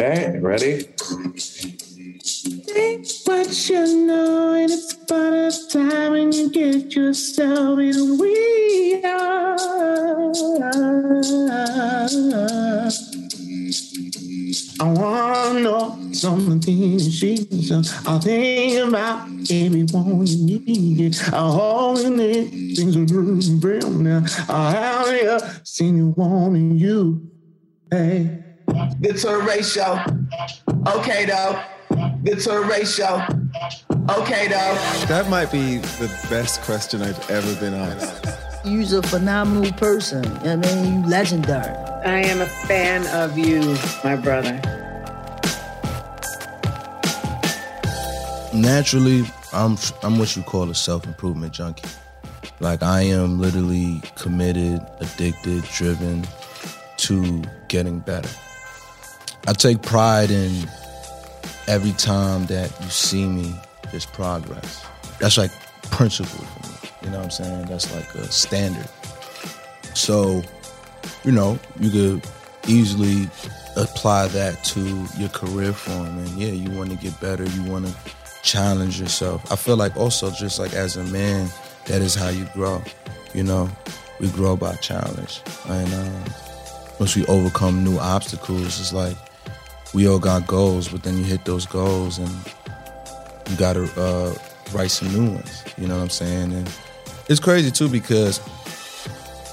Okay, ready? Think what you know, and it's about a time when you get yourself in we are. I wanna know some of the things she's I think about everyone you need. I hold in it, things are hurting real now. I have seen you wanting you. Hey. Guitar ratio. Okay though. Guitar ratio. Okay though. That might be the best question I've ever been asked. You're a phenomenal person. I mean, you legendary. I am a fan of you, my brother. Naturally, I'm I'm what you call a self improvement junkie. Like I am literally committed, addicted, driven to getting better. I take pride in every time that you see me, there's progress. That's like principle for me. You know what I'm saying? That's like a standard. So, you know, you could easily apply that to your career form. And yeah, you want to get better. You want to challenge yourself. I feel like also just like as a man, that is how you grow. You know, we grow by challenge. And um, once we overcome new obstacles, it's like we all got goals, but then you hit those goals and you got to uh, write some new ones. You know what I'm saying? And it's crazy too because,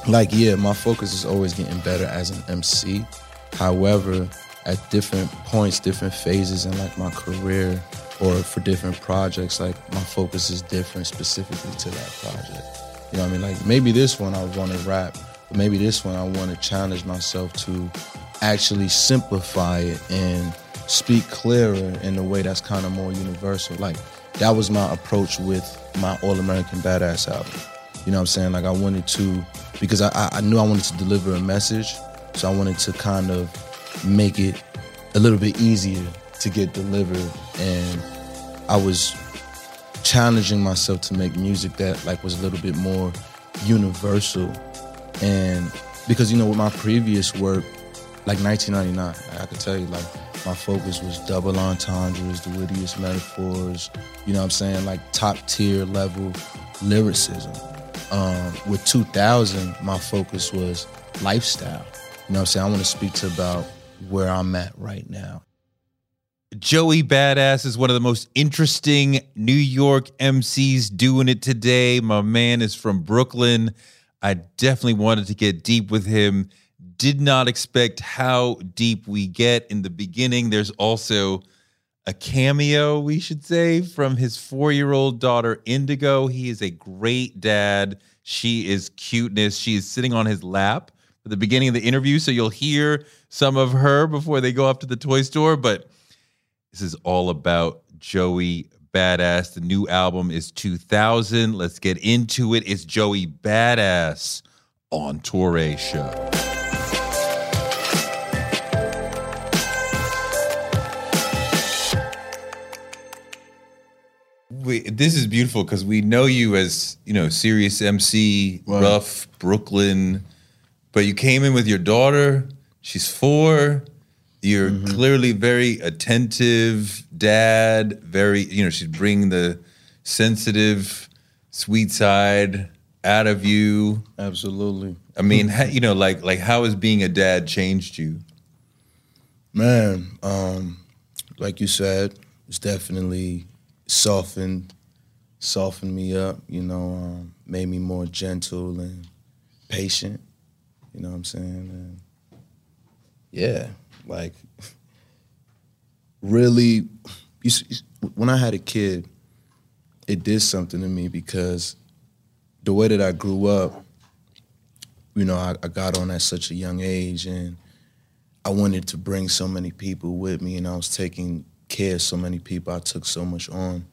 like, yeah, my focus is always getting better as an MC. However, at different points, different phases in like my career or for different projects, like my focus is different specifically to that project. You know what I mean? Like maybe this one I want to rap, but maybe this one I want to challenge myself to actually simplify it and speak clearer in a way that's kind of more universal. Like that was my approach with my All American Badass album. You know what I'm saying? Like I wanted to because I, I knew I wanted to deliver a message, so I wanted to kind of make it a little bit easier to get delivered, and I was challenging myself to make music that like was a little bit more universal, and because you know with my previous work, like 1999. I can tell you, like, my focus was double entendres, the wittiest metaphors, you know what I'm saying? Like, top tier level lyricism. Um, with 2000, my focus was lifestyle. You know what I'm saying? I want to speak to about where I'm at right now. Joey Badass is one of the most interesting New York MCs doing it today. My man is from Brooklyn. I definitely wanted to get deep with him did not expect how deep we get in the beginning. There's also a cameo, we should say, from his four year old daughter, Indigo. He is a great dad. She is cuteness. She is sitting on his lap at the beginning of the interview. So you'll hear some of her before they go off to the toy store. But this is all about Joey Badass. The new album is 2000. Let's get into it. It's Joey Badass on Toure Show. We, this is beautiful because we know you as you know serious MC, wow. rough Brooklyn, but you came in with your daughter. She's four. You're mm-hmm. clearly very attentive dad. Very, you know, she's bringing the sensitive, sweet side out of you. Absolutely. I mean, you know, like like how has being a dad changed you? Man, um, like you said, it's definitely softened softened me up, you know, um, made me more gentle and patient. You know what I'm saying? And yeah, like really, you, when I had a kid, it did something to me because the way that I grew up, you know, I, I got on at such a young age and I wanted to bring so many people with me and I was taking care so many people. I took so much on.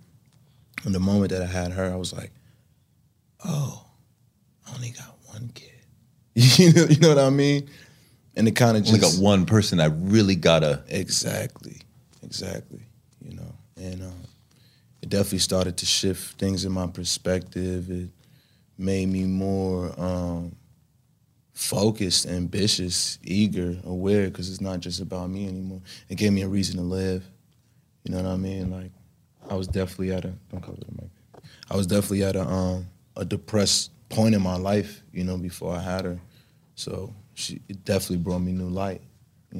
And the moment that I had her, I was like, oh, I only got one kid. you, know, you know what I mean? And it kind of just only got one person I really gotta exactly, exactly. You know, and um, it definitely started to shift things in my perspective. It made me more um, focused, ambitious, eager, aware, because it's not just about me anymore. It gave me a reason to live. You know what I mean? Like, I was definitely at a don't cover the mic. I was definitely at a um a depressed point in my life, you know, before I had her. So she it definitely brought me new light.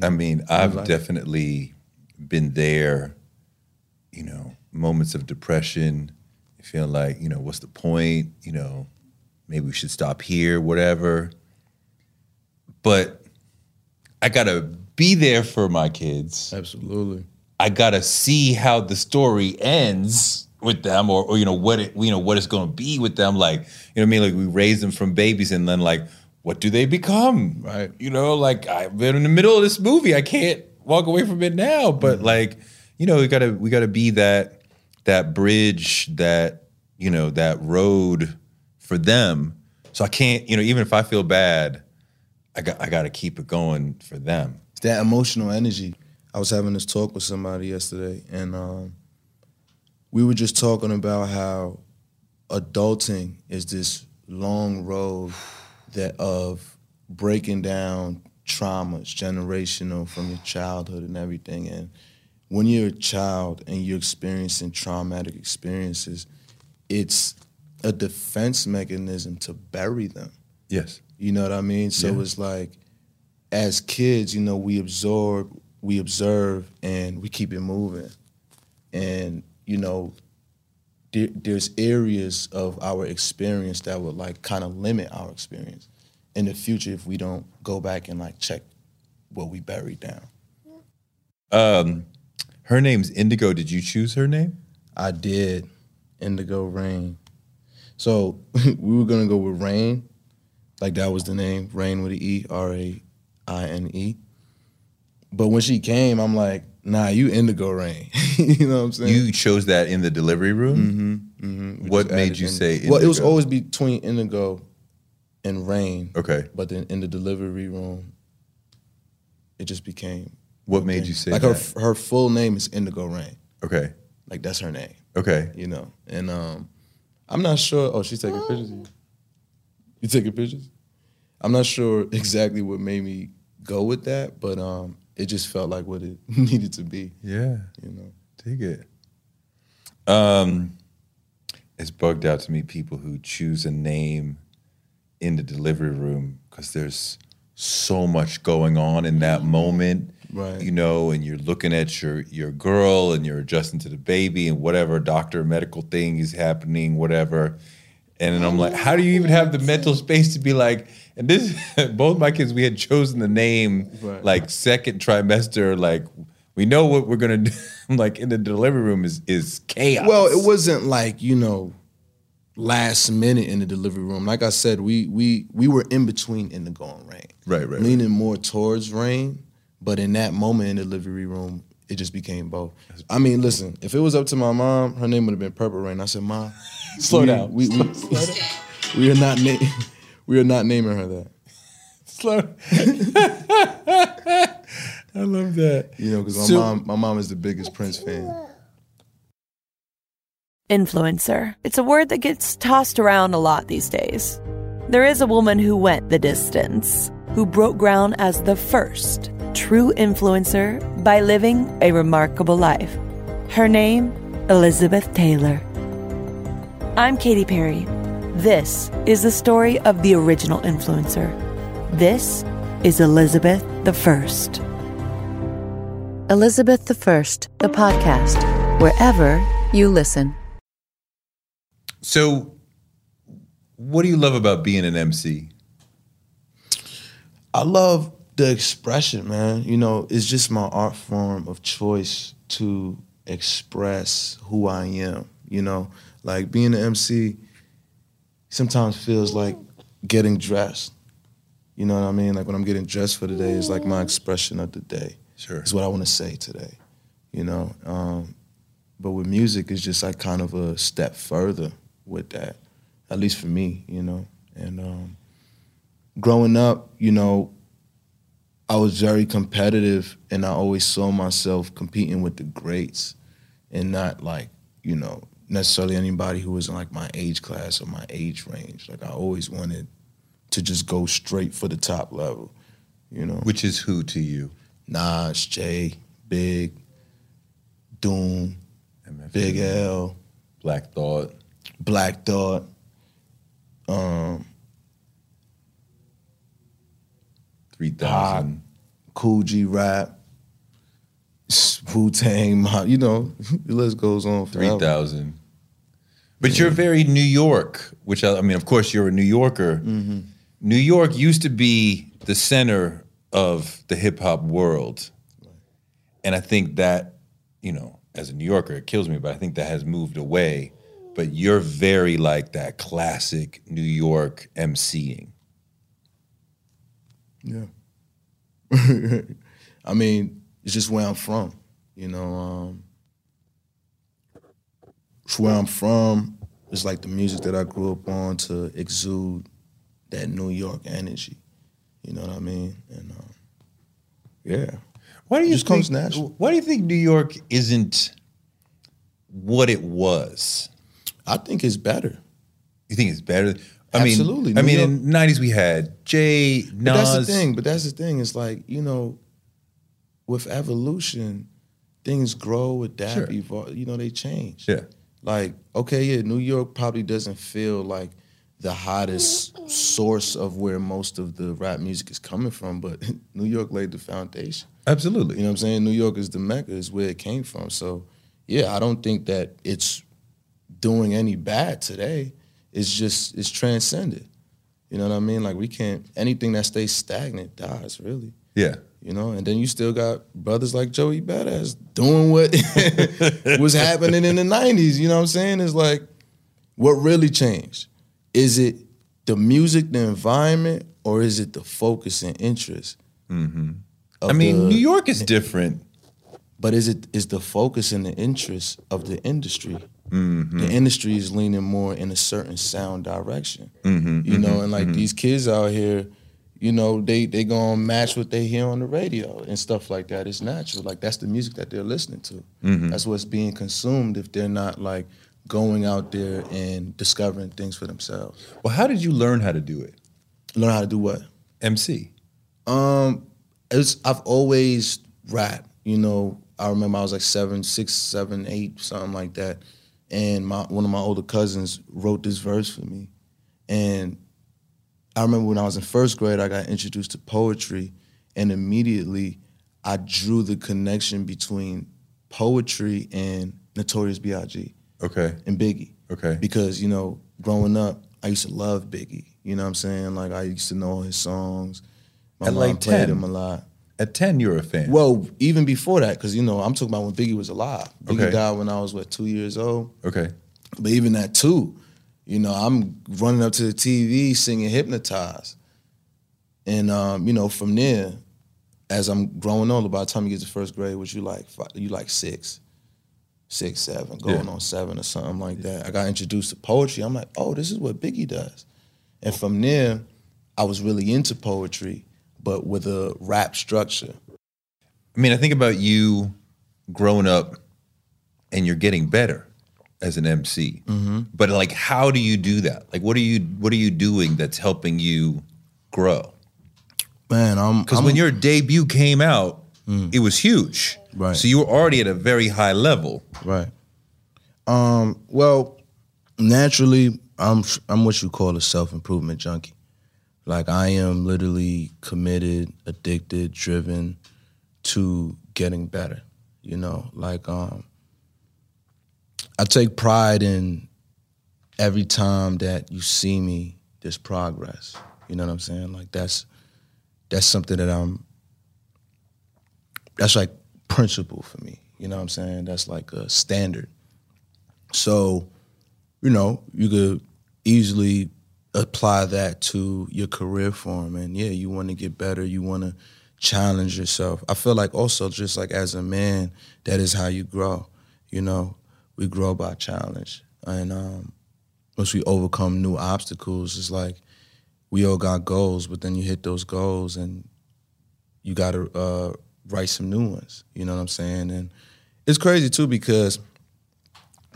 I mean, I've definitely been there, you know, moments of depression, feeling like, you know, what's the point? You know, maybe we should stop here, whatever. But I gotta be there for my kids. Absolutely. I gotta see how the story ends with them, or, or you know what it you know what it's gonna be with them. Like you know what I mean? Like we raise them from babies, and then like what do they become? Right. You know, like I've been in the middle of this movie. I can't walk away from it now. But mm-hmm. like you know, we gotta we gotta be that that bridge, that you know, that road for them. So I can't you know even if I feel bad, I got I gotta keep it going for them. It's that emotional energy. I was having this talk with somebody yesterday, and um, we were just talking about how adulting is this long road that of breaking down traumas, generational from your childhood and everything. And when you're a child and you're experiencing traumatic experiences, it's a defense mechanism to bury them. Yes. You know what I mean? So Yeah. it's like, as kids, you know, we absorb, we observe, and we keep it moving. And you know, there, there's areas of our experience that would like kind of limit our experience in the future if we don't go back and like check what we buried down. Um, her name's Indigo. Did you choose her name? I did Indigo Rain. So we were gonna go with Rain, like that was the name, Rain with an E, R A I N E. But when she came, I'm like, nah, you Indigo Rain. you know what I'm saying? You chose that in the delivery room. Mhm, we What made you in- say Well, it was always between Indigo and Rain. Okay. But then in the delivery room, it just became. What made you say like that? her her full name is Indigo Rain. Okay. Like that's her name. Okay. you know. And um, I'm not sure. Oh, she's taking pictures. of You You taking pictures? I'm not sure exactly what made me go with that, but um, it just felt like what it needed to be. Yeah. You know. Dig it. Um, it's bugged out to me people who choose a name in the delivery room because there's so much going on in that moment. Right. You know, and you're looking at your your girl and you're adjusting to the baby and whatever doctor medical thing is happening, whatever. And then I'm like, how do you even have the mental space to be like, and this both my kids, we had chosen the name Right. like second trimester, like we know what we're gonna do. Like in the delivery room is is chaos. Well, it wasn't like you know, last minute in the delivery room. Like I said, we we we were in between Indigo and Rain. Right, right, Leaning more towards Rain, but in that moment in the delivery room, it just became both. I mean, listen, if it was up to my mom, her name would have been Purple Rain. I said, Mom, Slow we, down. We, we, we are not na- we are not naming her that. slow. I love that. You know, because my So- mom my mom is the biggest Prince fan. Influencer. It's a word that gets tossed around a lot these days. There is a woman who went the distance, who broke ground as the first true influencer by living a remarkable life. Her name, Elizabeth Taylor. I'm Katy Perry. This is the story of the original influencer. This is Elizabeth the First. Elizabeth the First, the podcast, wherever you listen. So, what do you love about being an MC? I love the expression, man. You know, it's just my art form of choice to express who I am. You know, like being an MC sometimes feels like getting dressed. You know what I mean? Like when I'm getting dressed for the day, it's like my expression of the day. Sure. It's what I want to say today. You know, um, but with music, it's just like kind of a step further with that. At least for me, you know. And um, growing up, you know, I was very competitive and I always saw myself competing with the greats and not like, you know, necessarily anybody who was in like my age class or my age range. Like I always wanted to just go straight for the top level. You know, Which is who to you? Nas, Jay, Big, Doom, Big L, Black Thought. Black Thought, um, Three thousand. Kool G Rap, Wu Tang, you know, the list goes on Three forever. thousand. But you're very New York, which I, I mean, of course, you're a New Yorker. Mm-hmm. New York used to be the center of the hip hop world, and I think that, you know, as a New Yorker, it kills me, but I think that has moved away. But you're very like that classic New York MCing. Yeah. I mean, it's just where I'm from. You know, um, it's where I'm from. It's like the music that I grew up on to exude that New York energy. You know what I mean? And um, yeah, Why do you just think, comes natural. Why do you think New York isn't what it was? I think it's better. You think it's better? I mean, Absolutely. I mean, York- in the '90s we had Jay, Nas. But that's the thing. But that's the thing. It's like you know, with evolution, things grow, adapt, Sure. evolve. You know, they change. Yeah. Like okay, yeah, New York probably doesn't feel like the hottest source of where most of the rap music is coming from, but New York laid the foundation. Absolutely. You know what I'm saying? New York is the mecca, is where it came from. So yeah, I don't think that it's doing any bad today. It's just it's transcended. You know what I mean? Like we can't anything that stays stagnant dies really. Yeah. You know, and then you still got brothers like Joey Badass doing what was happening in the '90s. You know what I'm saying? It's like, what really changed? Is it the music, the environment, or is it the focus and interest? Mm-hmm. I mean, the- New York is different. but is it is the focus and the interest of the industry? Mm-hmm. The industry is leaning more in a certain sound direction. Mhm, You know, mhm, and like mhm. these kids out here, you know, they they gonna match what they hear on the radio and stuff like that. It's natural. Like that's the music that they're listening to. Mhm. That's what's being consumed if they're not like going out there and discovering things for themselves. Well, how did you learn how to do it? Learn how to do what? MC. Um, it's I've always rap. You know, I remember I was like seven, six, seven, eight, something like that, and my one of my older cousins wrote this verse for me, and I remember when I was in first grade, I got introduced to poetry, and immediately I drew the connection between poetry and Notorious B.I.G. Okay. and Biggie Okay. because you know growing up I used to love Biggie. You know what I'm saying? Like I used to know his songs. My At mom like played 10? him a lot. At ten, you were a fan. Well, even before that, because you know I'm talking about when Biggie was alive. Biggie Okay. died when I was what two years old. okay. But even that too, you know, I'm running up to the TV singing "Hypnotized," and um, you know, from there, as I'm growing older, by the time you get to first grade, which you like, fi- you like six, six, seven, going Yeah. on seven or something like that. I got introduced to poetry. I'm like, oh, this is what Biggie does, and from there, I was really into poetry, but with a rap structure. I mean, I think about you growing up, and you're getting better as an MC. Mm-hmm. But like, how do you do that? Like, what are you what are you doing that's helping you grow? Man, I'm Because when your debut came out, it was huge. Right. So you were already at a very high level. Right. Um, well, naturally, I'm I'm what you call a self improvement junkie. Like I am literally committed, addicted, driven to getting better. You know, like um, I take pride in every time that you see me, there's progress. You know what I'm saying? Like that's that's something that I'm that's like principle for me. You know what I'm saying? That's like a standard. So, you know, you could easily apply that to your career form. And yeah, you want to get better. You want to challenge yourself. I feel like also just like as a man, that is how you grow. You know, we grow by challenge. And um, once we overcome new obstacles, it's like we all got goals, but then you hit those goals and you got to uh, write some new ones. You know what I'm saying? And it's crazy too because,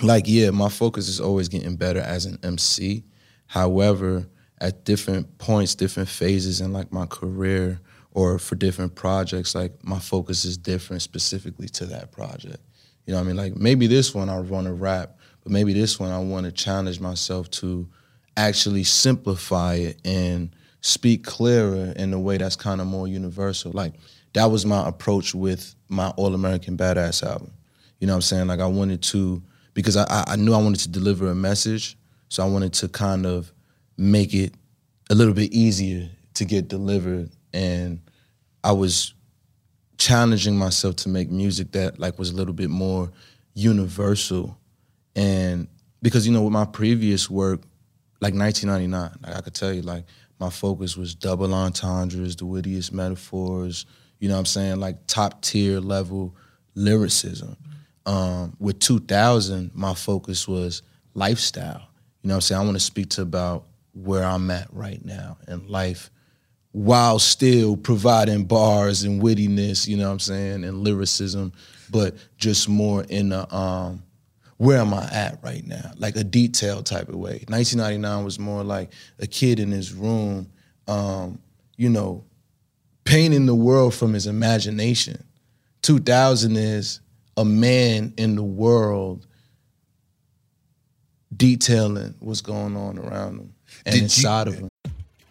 like, yeah, my focus is always getting better as an MC. However, at different points, different phases in like my career or for different projects, like my focus is different specifically to that project. You know what I mean? Like maybe this one I want to rap, but maybe this one I want to challenge myself to actually simplify it and speak clearer in a way that's kind of more universal. Like that was my approach with my All American Badass album. You know what I'm saying? Like I wanted to because I, I knew I wanted to deliver a message, so I wanted to kind of make it a little bit easier to get delivered, and I was challenging myself to make music that like was a little bit more universal, and because you know with my previous work, like 1999, like I could tell you like my focus was double entendres, the wittiest metaphors, you know what I'm saying, like top tier level lyricism. Um, with 2000, my focus was lifestyle. You know what I'm saying? I want to speak to about where I'm at right now in life while still providing bars and wittiness, you know what I'm saying, and lyricism, but just more in the um, where am I at right now? Like a detailed type of way. 1999 was more like a kid in his room, um, you know, painting the world from his imagination. 2000 is a man in the world detailing what's going on around him and Did you- inside of him.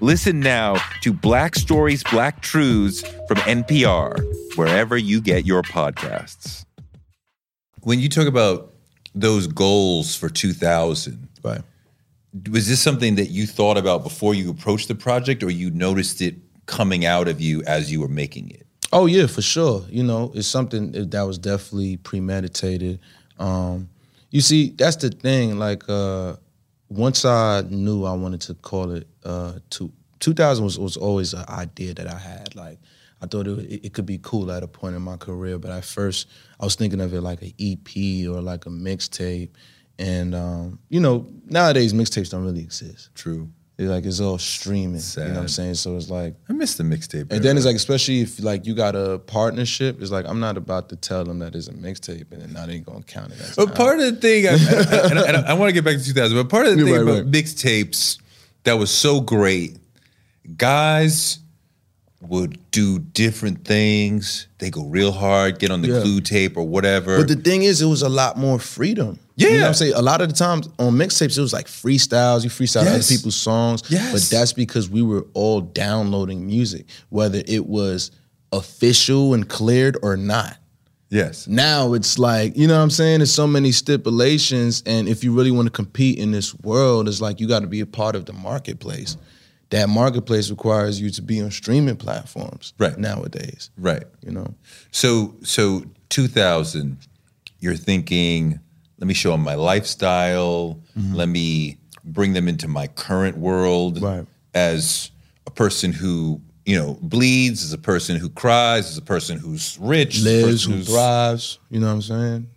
Listen now to Black Stories, Black Truths from NPR, wherever you get your podcasts. When you talk about those goals for 2000, Right. was this something that you thought about before you approached the project, or you noticed it coming out of you as you were making it? Oh yeah, for sure. You know, it's something that was definitely premeditated. Um, you see, that's the thing. Like uh, once I knew I wanted to call it uh, two, 2000 was, was always an idea that I had. Like I thought it, it could be cool at a point in my career, but at first I was thinking of it like an EP or like a mixtape. And um, you know, nowadays mixtapes don't really exist. True. It's like it's all streaming. You know what I'm saying? So it's like I missed the mixtape. and then it's like, especially if like you got a partnership, it's like I'm not about to tell them that it's a mixtape, and then now they gonna count it as. But part of the thing, I, I, I, I want to get back to 2000, but part of the thing Right, about right. mixtapes that was so great, guys would do different things. They go real hard, get on the Yeah. glue tape or whatever. But the thing is, it was a lot more freedom. You know Yeah. what I'm saying? A lot of the times on mixtapes, it was like freestyles. You freestyle other people's songs. Yes. But that's because we were all downloading music, whether it was official and cleared or not. Yes. Now it's like, you know what I'm saying? There's so many stipulations. And if you really want to compete in this world, it's like you got to be a part of the marketplace. That marketplace requires you to be on streaming platforms Right. nowadays. Right. You know? So so 2000, you're thinking, let me show them my lifestyle. Mm-hmm. Let me bring them into my current world Right. as a person who you know bleeds, as a person who cries, as a person who's rich, lives, who who's- thrives. You know what I'm saying?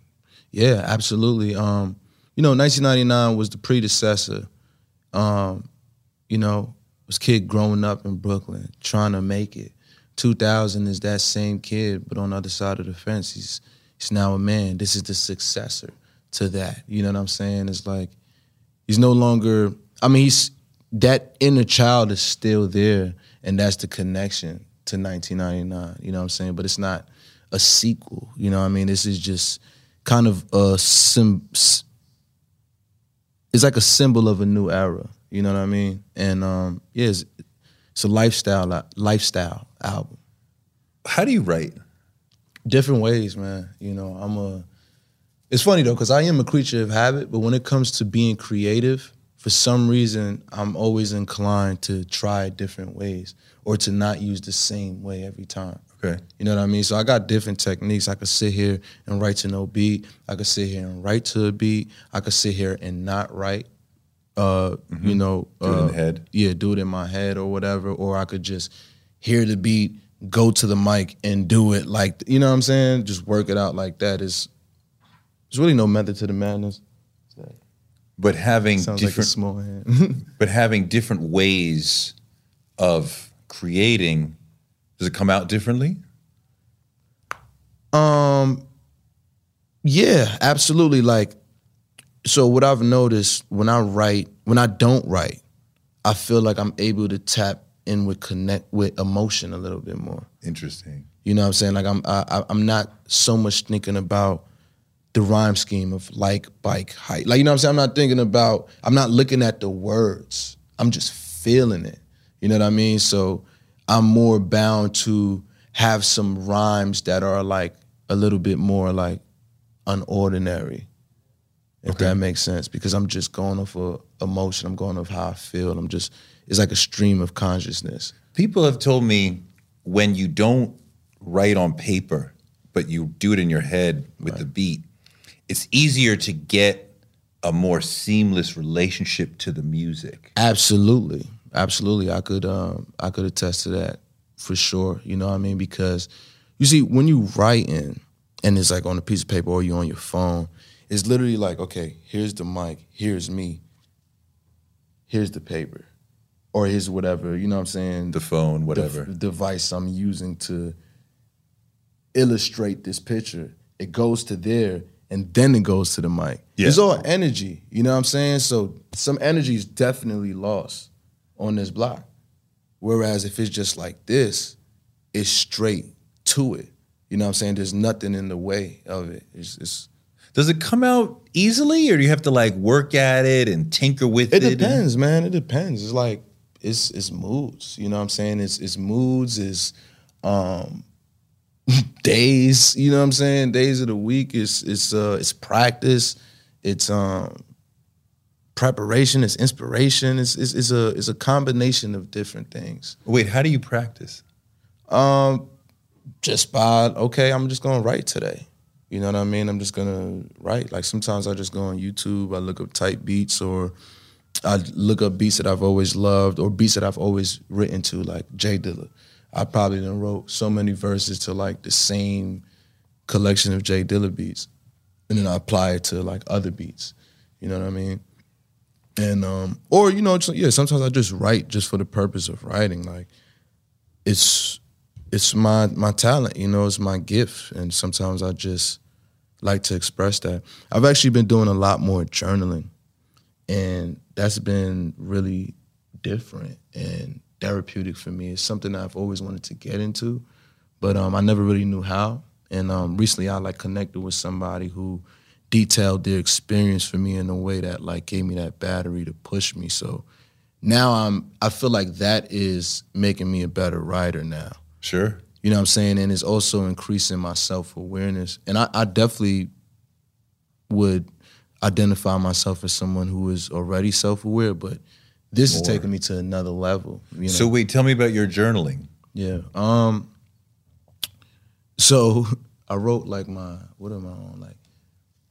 Yeah, absolutely. Um, you know, 1999 was the predecessor. Um, you know, was kid growing up in Brooklyn, trying to make it. 2000 is that same kid, but on the other side of the fence, he's he's now a man. This is the successor to that. You know what I'm saying? It's like he's no longer. I mean, he's that inner child is still there, and that's the connection to 1999. You know what I'm saying? But it's not a sequel. You know what I mean? This is just kind of a sim. It's like a symbol of a new era. You know what I mean? And um, yeah, it's, it's a lifestyle lifestyle album. How do you write? Different ways, man. You know, I'm a. It's funny though, because I am a creature of habit, but when it comes to being creative, for some reason, I'm always inclined to try different ways or to not use the same way every time. Okay. You know what I mean? So I got different techniques. I could sit here and write to no beat. I could sit here and write to a beat. I could sit here and not write. Uh, you know, Mm-hmm. Do it in uh, the head. Yeah, do it in my head or whatever. Or I could just hear the beat, go to the mic and do it like you know what I'm saying. Just work it out like that. Is there's really no method to the madness. But having Sounds like different small hand. but having different ways of creating, does it come out differently? Um, yeah, absolutely. Like, so what I've noticed when I write, when I don't write, I feel like I'm able to tap in with connect with emotion a little bit more. Interesting. You know what I'm saying? Like I'm I- I'm not so much thinking about the rhyme scheme of like, bike, height. Like you know what I'm saying? I'm not thinking about. I'm not looking at the words. I'm just feeling it. You know what I mean? So I'm more bound to have some rhymes that are like a little bit more like unordinary. If that makes sense, because I'm just going off of emotion. I'm going off how I feel. I'm just. It's like a stream of consciousness. People have told me when you don't write on paper, but you do it in your head with the beat, it's easier to get a more seamless relationship to the music. Absolutely, absolutely. I could um, I could attest to that for sure. You know what I mean? Because you see, when you writing and it's like on a piece of paper or you're on your phone, it's literally like, okay, here's the mic, here's me, here's the paper, or here's whatever. You know what I'm saying? The phone, whatever. the device I'm using to illustrate this picture. It goes to there and then it goes to the mic. Yeah. It's all energy, you know what I'm saying? So some energy is definitely lost on this block. Whereas if it's just like this, it's straight to it. You know what I'm saying? There's nothing in the way of it. It's, it's Does it come out easily or do you have to like work at it and tinker with it? It depends, man. It depends. It's like it's it's moods. You know what I'm saying? It's it's moods. It's um days. You know what I'm saying? Days of the week. It's it's uh it's practice. It's um preparation. It's inspiration. It's it's, it's a it's a combination of different things. Wait, how do you practice? Um, just by okay, I'm just gonna write today. You know what I mean? I'm just gonna write. Like sometimes I just go on YouTube, I look up type beats, or I look up beats that I've always loved, or beats that I've always written to, like J Dilla. I probably done wrote so many verses to like the same collection of J Dilla beats, and then I apply it to like other beats. You know what I mean? And um, or you know, yeah, sometimes I just write just for the purpose of writing. Like it's it's my my talent, you know, it's my gift, and sometimes I just like to express that. I've actually been doing a lot more journaling, and that's been really different. And therapeutic for me. It's something I've always wanted to get into, but um, I never really knew how. And um, recently, I like connected with somebody who detailed their experience for me in a way that like gave me that battery to push me. So now I'm I feel like that is making me a better writer now. Sure. You know what I'm saying? And it's also increasing my self awareness. And I, I definitely would identify myself as someone who is already self aware, but this is taking me to another level. You know? So wait, tell me about your journaling. Yeah. Um. So I wrote like my what am I on like?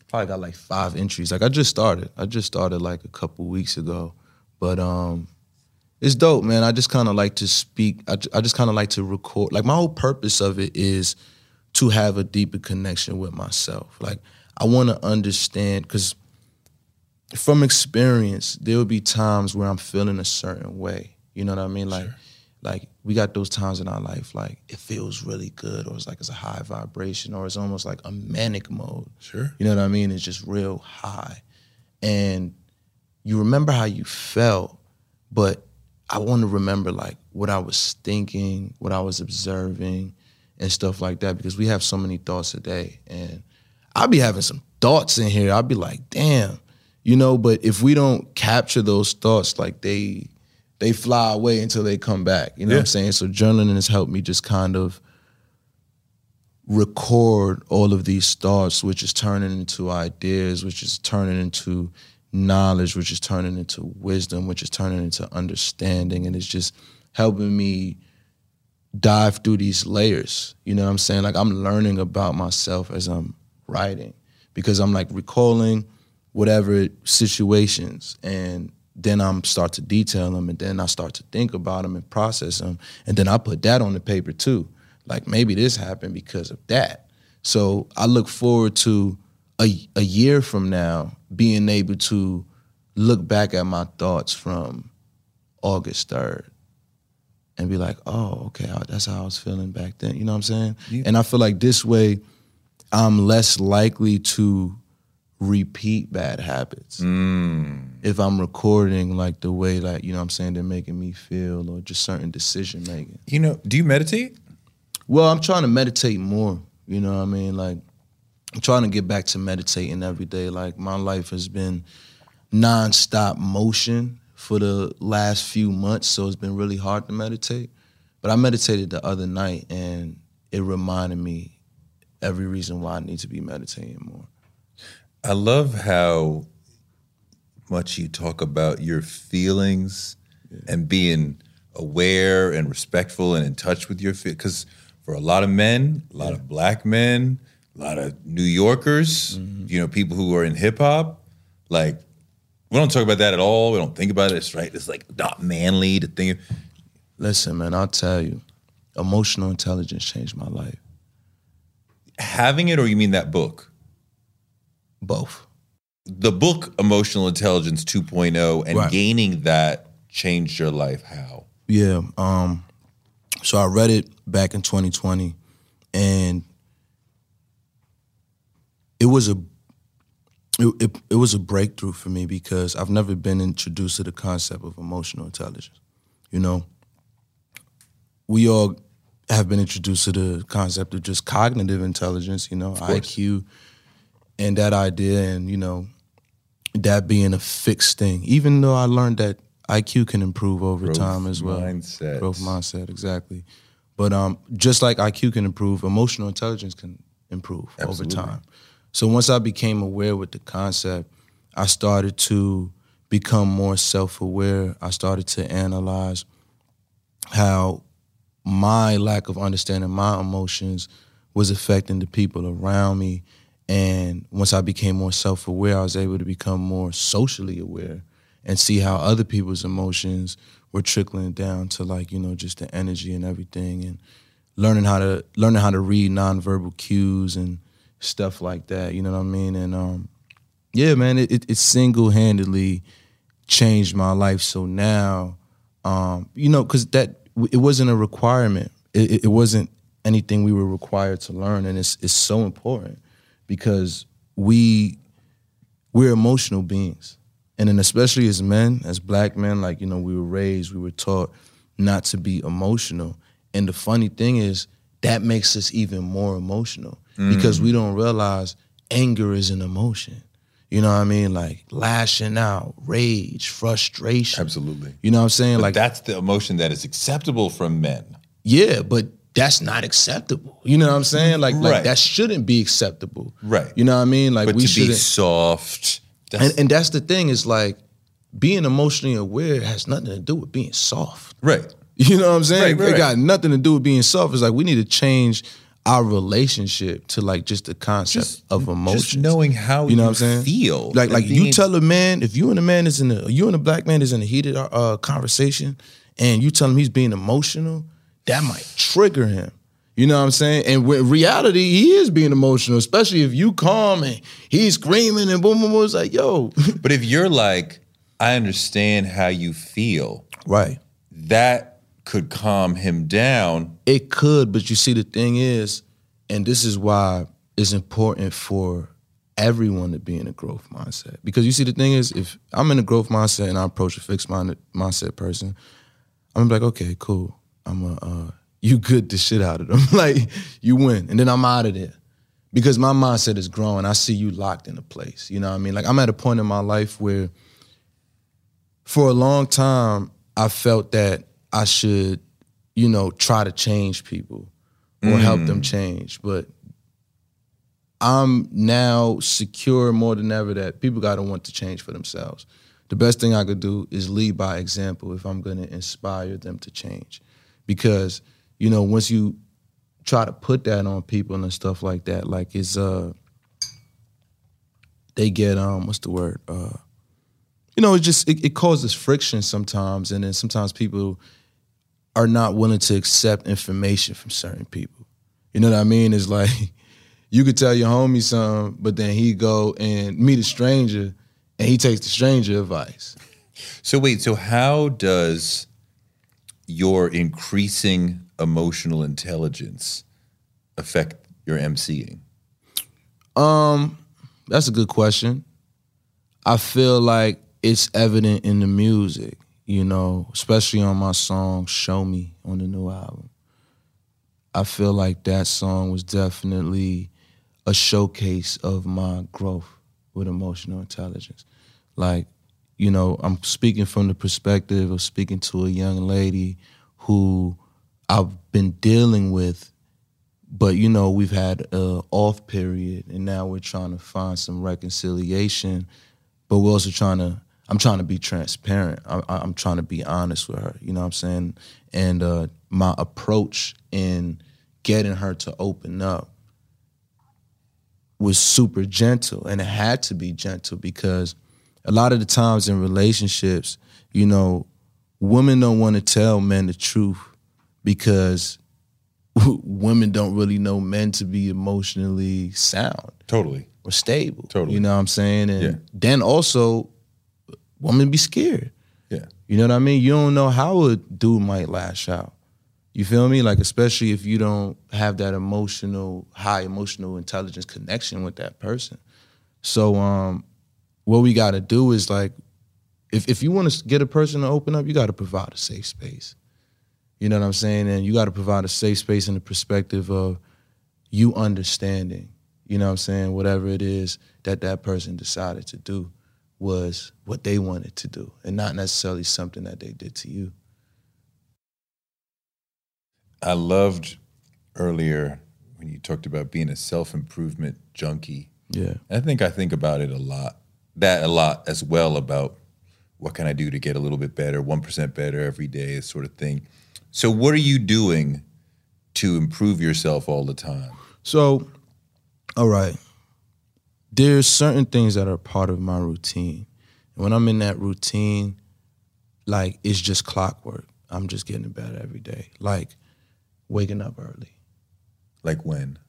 Probably got like five entries. Like I just started. I just started like a couple weeks ago, but um, it's dope, man. I just kind of like to speak. I, I just kind of like to record. Like my whole purpose of it is to have a deeper connection with myself. Like I want to understand because from experience, there will be times where I'm feeling a certain way. You know what I mean? Like, like we got those times in our life, like it feels really good, or it's like it's a high vibration, or it's almost like a manic mode. Sure. You know what I mean? It's just real high, and you remember how you felt, but I want to remember like what I was thinking, what I was observing, and stuff like that because we have so many thoughts a day, and I'll be having some thoughts in here. I'll be like, damn, you know. But if we don't capture those thoughts, like they they fly away until they come back. You know what I'm saying? So journaling has helped me just kind of record all of these thoughts, which is turning into ideas, which is turning into knowledge, which is turning into wisdom, which is turning into understanding, and it's just helping me dive through these layers. You know what I'm saying? Like I'm learning about myself as I'm writing because I'm like recalling whatever situations and then I'm start to detail them and then I start to think about them and process them and then I put that on the paper too. Like maybe this happened because of that. So I look forward to a, a year from now being able to look back at my thoughts from August 3rd and be like, oh, okay, that's how I was feeling back then. You know what I'm saying? And I feel like this way, I'm less likely to repeat bad habits mm. if I'm recording like the way like you know what I'm saying they're making me feel or just certain decision making. You know, do you meditate? Well, I'm trying to meditate more. You know what I mean? Like I'm trying to get back to meditating every day. Like my life has been nonstop motion for the last few months, so it's been really hard to meditate. But I meditated the other night and it reminded me every reason why I need to be meditating more. I love how much you talk about your feelings and being aware and respectful and in touch with your feelings. Because for a lot of men, a lot of black men, a lot of New Yorkers, mm-hmm. you know, people who are in hip hop, like we don't talk about that at all. We don't think about it. It's right. It's like not manly to think. Listen, man, I'll tell you, emotional intelligence changed my life. Having it, or you mean that book? Both. The book Emotional Intelligence 2.0 and Right. gaining that changed your life. How? Yeah. Um, so I read it back in 2020, and it was a it, it, it was a breakthrough for me because I've never been introduced to the concept of emotional intelligence. You know, we all have been introduced to the concept of just cognitive intelligence. You know, IQ, and that idea, and you know, that being a fixed thing. Even though I learned that IQ can improve over Growth time as well. mindset. Growth mindset, exactly. But um, just like IQ can improve, emotional intelligence can improve Absolutely. over time. So once I became aware with the concept, I started to become more self-aware. I started to analyze how my lack of understanding my emotions was affecting the people around me. And once I became more self aware, I was able to become more socially aware and see how other people's emotions were trickling down to like, you know, just the energy and everything and learning how to learning how to read nonverbal cues and stuff like that. You know what I mean? And um yeah, man, it, it, it single handedly changed my life. So now, um, you know, because that it wasn't a requirement. It, it- it wasn't anything we were required to learn, and it's it's so important because we we're emotional beings, and then especially as men, as black men, like you know, we were raised, we were taught not to be emotional. And the funny thing is that makes us even more emotional mm. because we don't realize anger is an emotion. You know what I mean? Like lashing out, rage, frustration. Absolutely. You know what I'm saying? Like like that's the emotion that is acceptable from men. yeah, but that's not acceptable. You know what I'm saying? Like, like that shouldn't be acceptable. Right. You know what I mean? Like But we to be soft, that's, and, and that's the thing is like being emotionally aware has nothing to do with being soft. right. You know what I'm saying? Right, right, it got nothing to do with being soft. It's like we need to change our relationship to like just the concept Just- of emotion. Just knowing how You know you what I'm saying? feel. Like like you tell a man if you and a man is in a you and a black man is in a heated uh, conversation and you tell him he's being emotional, that might trigger him. You know what I'm saying? And with reality, he is being emotional, especially if you calm and he's screaming and boom boom boom. It's like, yo. But if you're like, I understand how you feel, right. that could calm him down. It could, but you see, the thing is, and this is why it's important for everyone to be in a growth mindset. Because you see, the thing is, if I'm in a growth mindset and I approach a fixed minded mindset person, I'm like, okay, cool. I'm a, uh, you good the shit out of them. like, you win. And then I'm out of there. Because my mindset is growing. I see you locked in a place. You know what I mean? Like, I'm at a point in my life where for a long time, I felt that I should, you know, try to change people or help them change. But I'm now secure more than ever that people got to want to change for themselves. The best thing I could do is lead by example if I'm to inspire them to change. Because, you know, once you try to put that on people and stuff like that, like it's, uh, they get, um, what's the word? Uh, you know, it just it, it causes friction sometimes, and then sometimes people are not willing to accept information from certain people. You know what I mean? It's like you could tell your homie something, but then he go and meet a stranger, and he takes the stranger advice. So wait, so how does your increasing emotional intelligence affect your MCing? Um, that's a good question. I feel like it's evident in the music, you know, especially on my song "Show Me" on the new album. I feel like that song was definitely a showcase of my growth with emotional intelligence. Like, you know, I'm speaking from the perspective of speaking to a young lady who I've been dealing with but you know we've had a off period and now we're trying to find some reconciliation but we're also trying to i'm trying to be transparent. I, i'm trying to be honest with her you know what i'm saying? And uh, my approach in getting her to open up was super gentle and it had to be gentle because a lot of the times in relationships you know women don't want to tell men the truth because women don't really know men to be emotionally sound Totally. or stable. Totally. You know what I'm saying? And Yeah. then also, women be scared. Yeah. You know what I mean? You don't know how a dude might lash out. You feel me? Like especially if you don't have that emotional, high emotional intelligence connection with that person. So um what we gotta do is like if if you want to get a person to open up, you gotta provide a safe space. You know what I'm saying? And you gotta provide a safe space in the perspective of you understanding, you know what I'm saying, whatever it is that that person decided to do was what they wanted to do and not necessarily something that they did to you. I loved earlier when you talked about being a self improvement junkie. Yeah. I think I think about it a lot. That a lot as well about what can I do to get a little bit better, one percent better every day, this sort of thing. So, what are you doing to improve yourself all the time? So, all right. There's certain things that are part of my routine. And when I'm in that routine, like it's just clockwork. I'm just getting better every day. Like waking up early. Like when?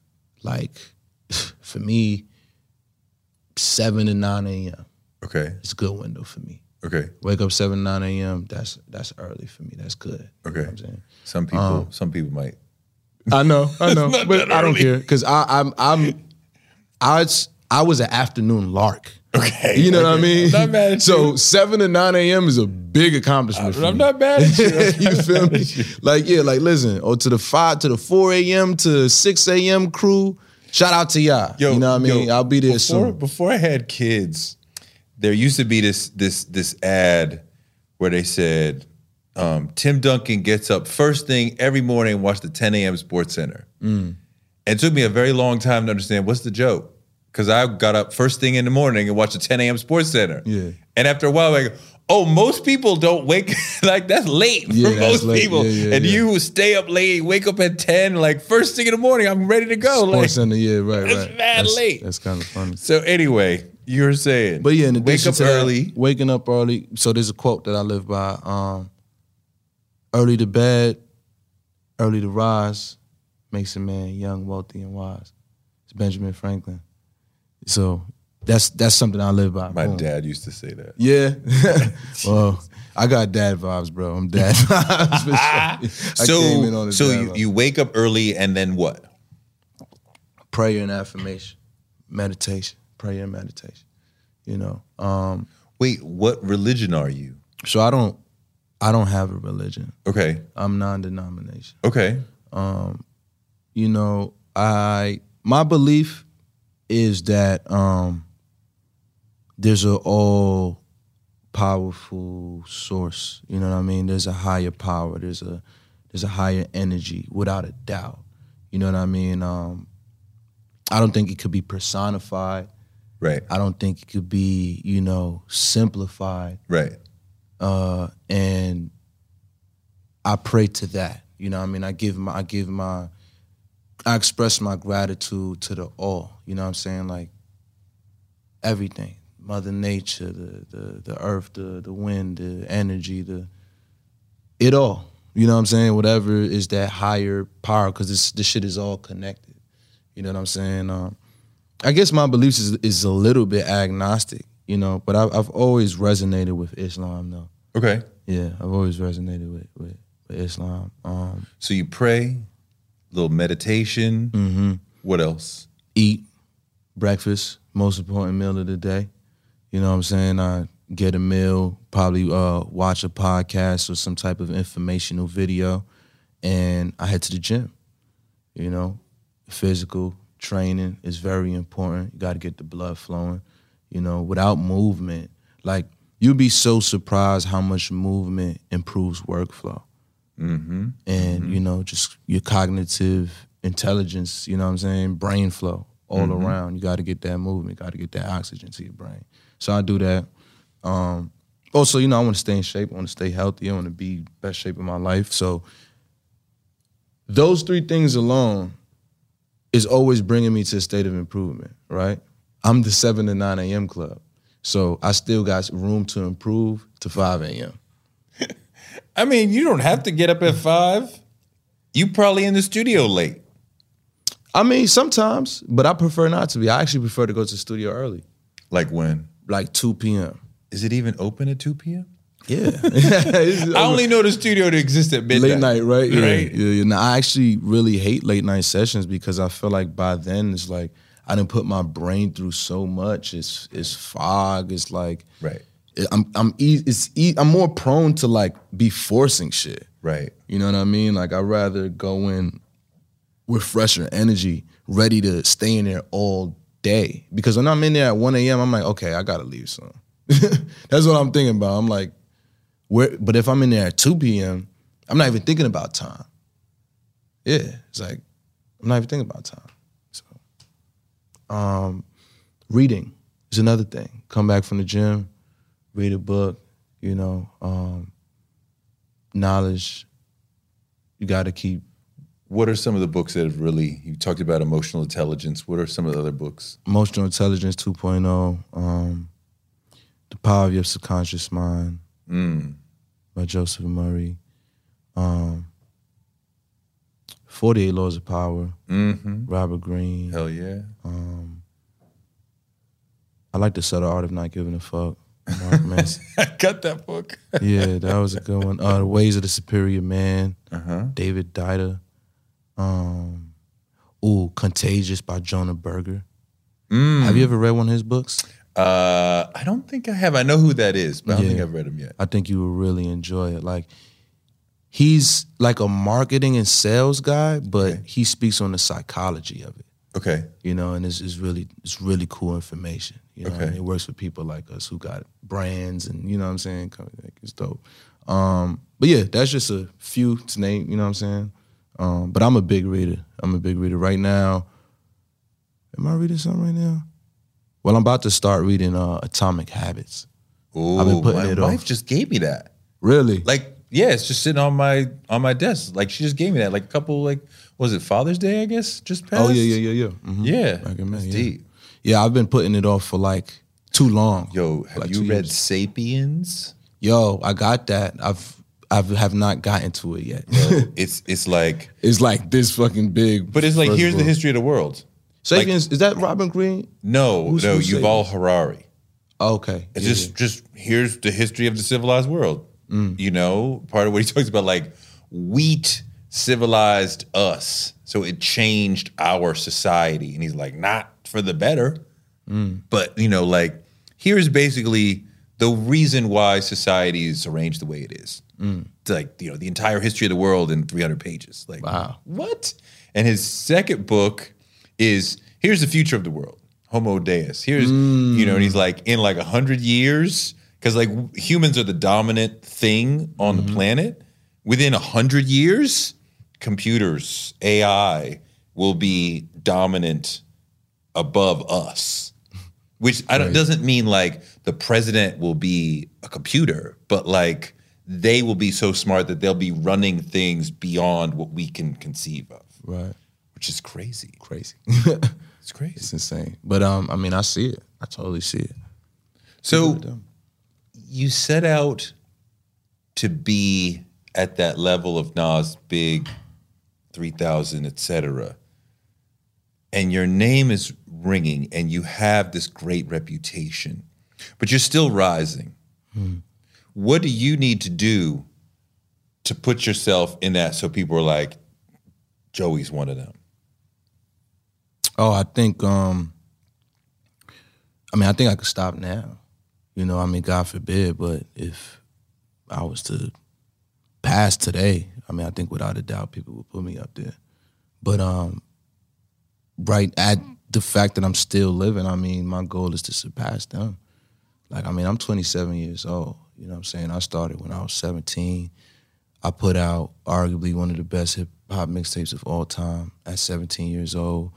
Like for me, seven to nine a.m. Okay. It's a good window for me. Okay. Wake up seven nine a.m. That's that's early for me. That's good. You know Okay. I'm saying. Some people Um, some people might I know, I know, but I don't care because I I'm I'm I was I was an afternoon lark. Okay. You know what I mean? I'm not mad at so you. seven to nine a.m. is a big accomplishment. for I'm me. not mad at you. You feel me? you. Like yeah, like listen, or to the five to the four a.m. to six a.m. crew. Shout out to y'all. Yo, you know what I mean? yo, I'll be there before, soon. Before I had kids, there used to be this this this ad where they said um, Tim Duncan gets up first thing every morning and watch the 10 a.m. Sports Center. Mm. And it took me a very long time to understand what's the joke. Because I got up first thing in the morning and watched the 10 a.m. Sports Center. Yeah. And after a while, I go, oh, most people don't wake like that's late Yeah, for that's most late. people. Yeah, yeah, and you stay up late, wake up at 10, like first thing in the morning, I'm ready to go. Sports Like, Center, yeah, right, That's right. mad that's, late. That's kind of funny. so anyway, you were saying, But yeah, in wake up to that, early. waking up early. So there's a quote that I live by: um, "Early to bed, early to rise, makes a man young, wealthy, and wise." It's Benjamin Franklin. So that's that's something I live by. My Boom. dad used to say that. Yeah. well, I got dad vibes, bro. I'm dad vibes for sure. I came in on So, so you, you wake up early and then what? prayer and affirmation, meditation, prayer and meditation. You know. Um, Wait, what religion are you? so I don't I don't have a religion. Okay, I'm non-denomination. okay, Um, You know, I my belief is that um there's a all powerful source. You know what I mean? There's a higher power. There's a there's a higher energy, without a doubt. You know what I mean? Um I don't think it could be personified. right, I don't think it could be, you know, simplified. right. uh, and I pray to that. You know, what I mean, I give my, I give my, I express my gratitude to the all. You know, what I'm saying like everything, Mother Nature, the the the earth, the the wind, the energy, the it all. You know what I'm saying? Whatever is that higher power, because this this shit is all connected. You know what I'm saying? Um, I guess my beliefs is is a little bit agnostic. You know, but I've I've always resonated with Islam though. Okay, Yeah, I've always resonated with with, with Islam. Um, so you pray, little meditation. Mm-hmm. What else? eat breakfast, most important meal of the day. You know what I'm saying? I get a meal, probably uh, watch a podcast or some type of informational video, and I head to the gym. You know, physical training is very important. You got to get the blood flowing. You know, without movement, like you'd be so surprised how much movement improves workflow. Mm-hmm. and you know just your cognitive intelligence you know what i'm saying brain flow all around you got to get that movement got to get that oxygen to your brain so i do that um also you know i want to stay in shape i want to stay healthy i want to be best shape of my life so those three things alone is always bringing me to a state of improvement right i'm the 7 to 9 a.m club so i still got room to improve to 5 a.m I mean, you don't have to get up at five. You probably in the studio late. I mean, sometimes, but I prefer not to be. I actually prefer to go to the studio early, Like when? Like 2 p.m. Is it even open at two p.m.? Yeah. I only know the studio to exist at midnight. late night, right? Yeah, Right. Yeah, yeah. Now, I actually really hate late night sessions because I feel like by then it's like I didn't put my brain through so much. It's it's fog. It's like Right. I'm I'm e- it's e- I'm more prone to like be forcing shit. Right. You know what I mean? Like I'd rather go in with fresher energy, ready to stay in there all day. Because when I'm in there at 1 a.m., I'm like, okay, I gotta leave soon. That's what I'm thinking about. I'm like, where but if I'm in there at 2 p.m., I'm not even thinking about time. Yeah. It's like, I'm not even thinking about time. So um reading is another thing. Come back from the gym, read a book, you know, um, knowledge. You got to keep What are some of the books that have really you talked about emotional intelligence? What are some of the other books? emotional intelligence 2.0, um, the power of your subconscious mind Mm. by Joseph Murphy, um, 48 Laws of Power, Mm-hmm. Robert Greene. Hell yeah. Um, I like the subtle art of not giving a fuck. Mark Manson. I got that book. yeah, that was a good one. Uh, the Ways of the Superior Man, Uh-huh. David Deida. Um, ooh, Contagious by Jonah Berger. Mm. Have you ever read one of his books? Uh, I don't think I have. I know who that is, but I don't think I've read him yet. I think you will really enjoy it. Like he's like a marketing and sales guy, but he speaks on the psychology of it. Okay. You know, and it's, it's really it's really cool information. You know, Okay. and it works for people like us who got brands and you know what I'm saying. Kind of like, It's dope. Um, but yeah, that's just a few to name. You know what I'm saying. Um, but I'm a big reader. I'm a big reader right now. Am I reading something right now? Well, I'm about to start reading uh, Atomic Habits. Ooh, I've been putting my it wife off. just gave me that. Really? Like, yeah, it's just sitting on my on my desk. Like, she just gave me that. Like a couple, like, was it Father's Day? I guess just passed. Oh yeah, yeah, yeah, yeah. Mhm. yeah. That's yeah. deep. Yeah, I've been putting it off for like too long. Yo, have Like you read years. *Sapiens*? Yo, I got that. I've I've have not gotten to it yet. it's it's like, it's like this fucking big. but it's like here's the history of the world. Sapiens is that Robin Green? No, Who's- no, who's Yuval Harari. Oh, okay, It's Yeah, just just here's the history of the civilized world. Mm. You know, part of what he talks about, like wheat civilized us, so it changed our society, and he's like, not for the better, Mm. but you know, like here's basically the reason why society is arranged the way it is. It's like you know the entire history of the world in 300 pages. Like Wow. what? And his second book is here's the future of the world, Homo Deus. Here's mm. you know, and he's like in like a hundred years because like humans are the dominant thing on the mm-hmm. planet. Within a hundred years, computers, AI will be dominant above us. Which I don't, doesn't mean like the president will be a computer, but like they will be so smart that they'll be running things beyond what we can conceive of, right. which is crazy. Crazy. It's crazy. it's insane. But um, I mean, I see it. I totally see it. So you set out to be at that level of Nas, big, 3000, et cetera. And your name is ringing and you have this great reputation, but you're still rising. What do you need to do to put yourself in that so people are like, Joey's one of them? Oh, I think um I mean I think I could stop now. You know, I mean God forbid, but if I was to pass today, I mean I think without a doubt people would put me up there. But um right at the fact that I'm still living, I mean my goal is to surpass them. Like I mean I'm 27 years old, you know what I'm saying? I started when I was 17. I put out arguably one of the best hip hop mixtapes of all time at 17 years old.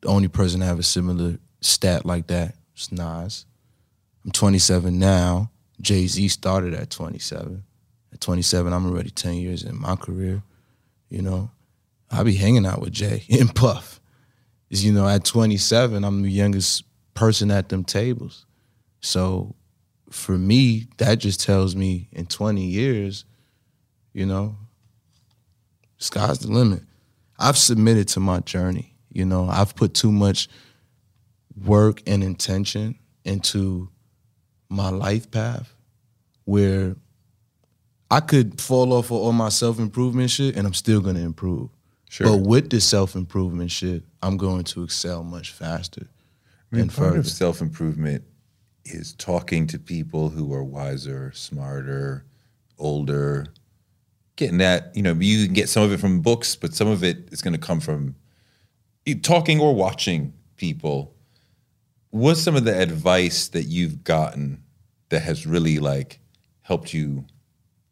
The only person to have a similar stat like that is Nas. I'm 27 now. Jay Z started at 27. At 27, I'm already 10 years in my career. You know, I be hanging out with Jay and Puff. You know, at 27, I'm the youngest person at them tables. So for me, that just tells me in 20 years, you know, sky's the limit. I've submitted to my journey. You know, I've put too much work and intention into my life path where I could fall off of all my self improvement shit and I'm still gonna improve. Sure. But with this self improvement shit, I'm going to excel much faster I mean, and part further. of self improvement is talking to people who are wiser, smarter, older, getting that. You know, you can get some of it from books, but some of it is going to come from talking or watching people. What's some of the advice that you've gotten that has really like helped you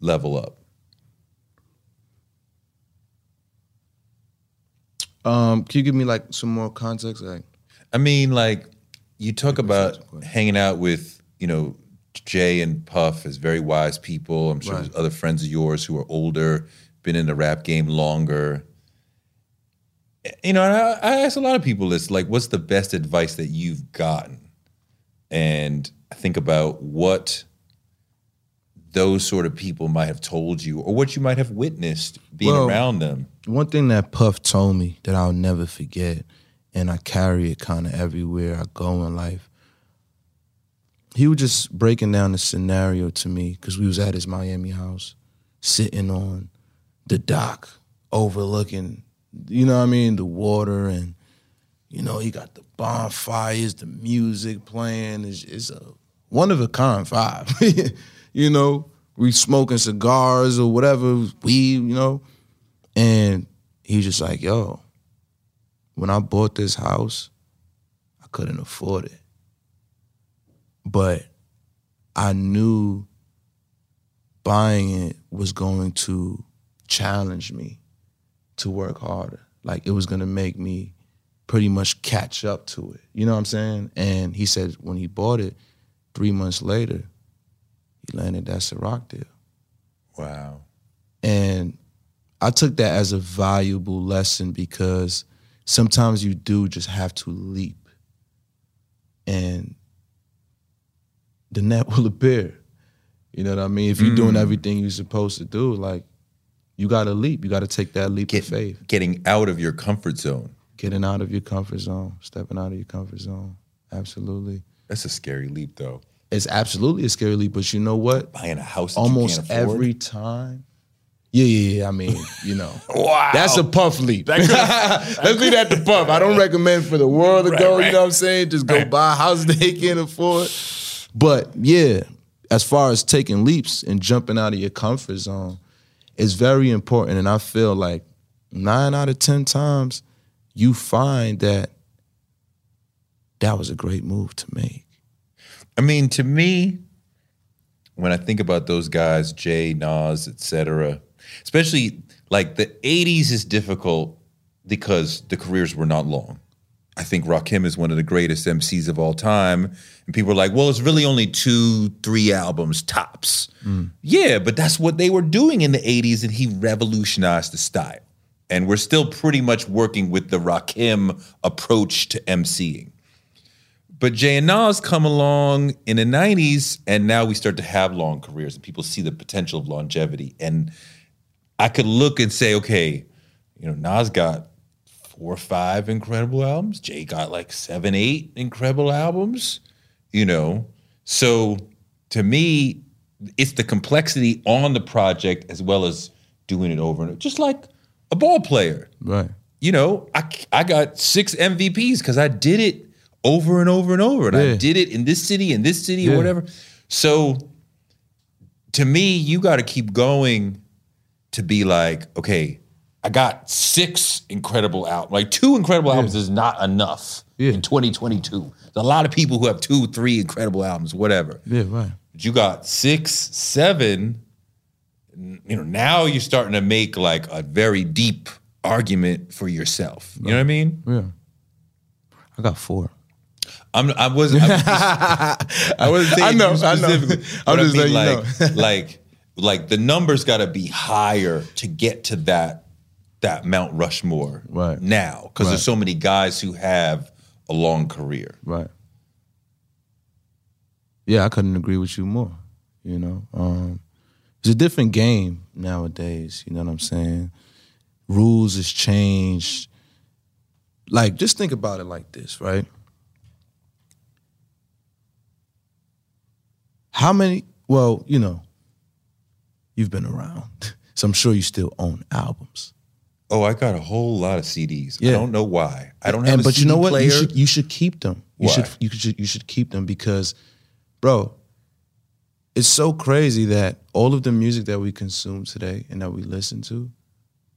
level up? Um, can you give me like some more context? Like, I mean, like you talk about such a question. hanging out with, you know, Jay and Puff as very wise people. I'm sure Right. there's other friends of yours who are older, been in the rap game longer. You know, and I, I ask a lot of people this, like, what's the best advice that you've gotten? And I think about what those sort of people might have told you or what you might have witnessed being Well, around them. one thing that Puff told me that I'll never forget, and I carry it kind of everywhere I go in life. He was just breaking down the scenario to me because we was at his Miami house, sitting on the dock, overlooking, you know what I mean, the water, and You know, he got the bonfires, the music playing. It's, it's a one of a kind vibe. you know, we smoking cigars or whatever, weed, you know. And he's just like, yo, when I bought this house, I couldn't afford it. But I knew buying it was going to challenge me to work harder. Like it was gonna make me pretty much catch up to it. You know what I'm saying? And he said when he bought it, three months later, he landed that Ciroc deal. Wow. And I took that as a valuable lesson because sometimes you do just have to leap. And the net will appear. You know what I mean? If you're doing mm. everything you're supposed to do, like you gotta leap. You gotta take that leap Get, of faith. Getting out of your comfort zone. Getting out of your comfort zone, stepping out of your comfort zone. Absolutely. That's a scary leap, though. It's absolutely a scary leap, but you know what? Buying a house Almost every time. Yeah, yeah, yeah. I mean, you know. Wow. That's a puff leap. Let's leave that to puff. I don't recommend for the world to Right, go, right. you know what I'm saying? Just go buy a house they can't afford. But yeah, as far as taking leaps and jumping out of your comfort zone, it's very important. And I feel like nine out of 10 times, you find that that was a great move to make. I mean, to me, when I think about those guys, Jay, Nas, etc., especially like the '80s is difficult because the careers were not long. I think Rakim is one of the greatest MCs of all time, and people are like, "Well, it's really only two, three albums tops." Hmm. Yeah, but that's what they were doing in the '80s, and he revolutionized the style. And we're still pretty much working with the Rakim approach to MCing. But Jay and Nas come along in the 90s, and now we start to have long careers, and people see the potential of longevity. And I could look and say, okay, you know, Nas got four or five incredible albums. Jay got like seven, eight incredible albums, you know. So to me, it's the complexity on the project as well as doing it over and over. Just like a ball player Right. you know, I, I got six MVPs because I did it over and over and over. And I did it in this city, in this city, Yeah. or whatever. So to me, you got to keep going to be like, okay, I got six incredible albums. Like two incredible albums is not enough Yeah. in 2022. There's a lot of people who have two, three incredible albums, whatever. Yeah, right. But you got six, seven. You know, now you're starting to make like a very deep argument for yourself. You know what I mean? Yeah. I got four. I'm. I wasn't. I, was just, I wasn't saying I know, I know. I'm just I mean, letting you like, know. like, like the numbers got to be higher to get to that that Mount Rushmore Right. now because Right. there's so many guys who have a long career. Right. Yeah, I couldn't agree with you more. You know, um, it's a different game nowadays. You know what I'm saying? Rules has changed. Like, just think about it like this, right? How many? Well, you know, you've been around, so I'm sure you still own albums. Oh, I got a whole lot of CDs. I don't know why. I don't have and a but CD you know what? player. You should you should keep them. You Why? should you should you should keep them because, bro, it's so crazy that all of the music that we consume today and that we listen to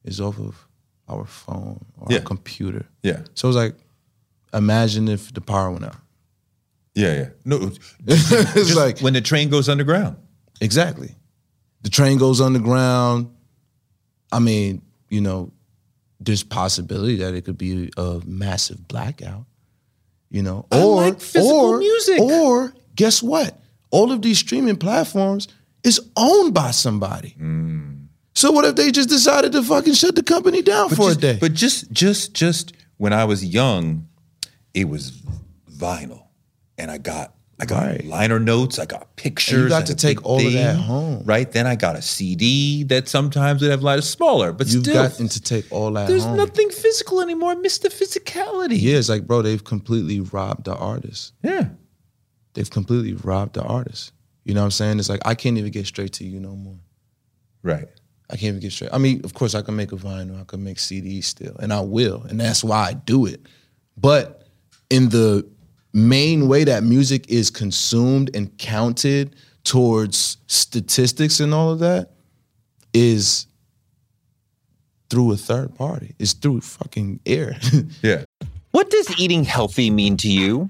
is off of our phone or Yeah. our computer. yeah, So it's like, imagine if the power went out. yeah, yeah. No, it's like when the train goes underground. exactly. The train goes underground. I mean, you know, there's possibility that it could be a massive blackout. You know, I or like or, music. Or guess what? All of these streaming platforms is owned by somebody. So what if they just decided to fucking shut the company down for just, a day? But just, just, just when I was young, it was vinyl, and I got, I got Right. liner notes, I got pictures. got I to had a take all of that home. right? Then I got a CD that sometimes would have like smaller, but You've still, gotten to take all that there's home. nothing physical anymore. I miss the physicality. Yeah, it's like, bro, they've completely robbed the artist. yeah. They've completely robbed the artist. You know what I'm saying? It's like I can't even get straight to you no more. Right. I can't even get straight. I mean, of course, I can make a vinyl, I can make CDs still, and I will, and that's why I do it. But in the main way that music is consumed and counted towards statistics and all of that is through a third party. It's through fucking air. Yeah. What does eating healthy mean to you?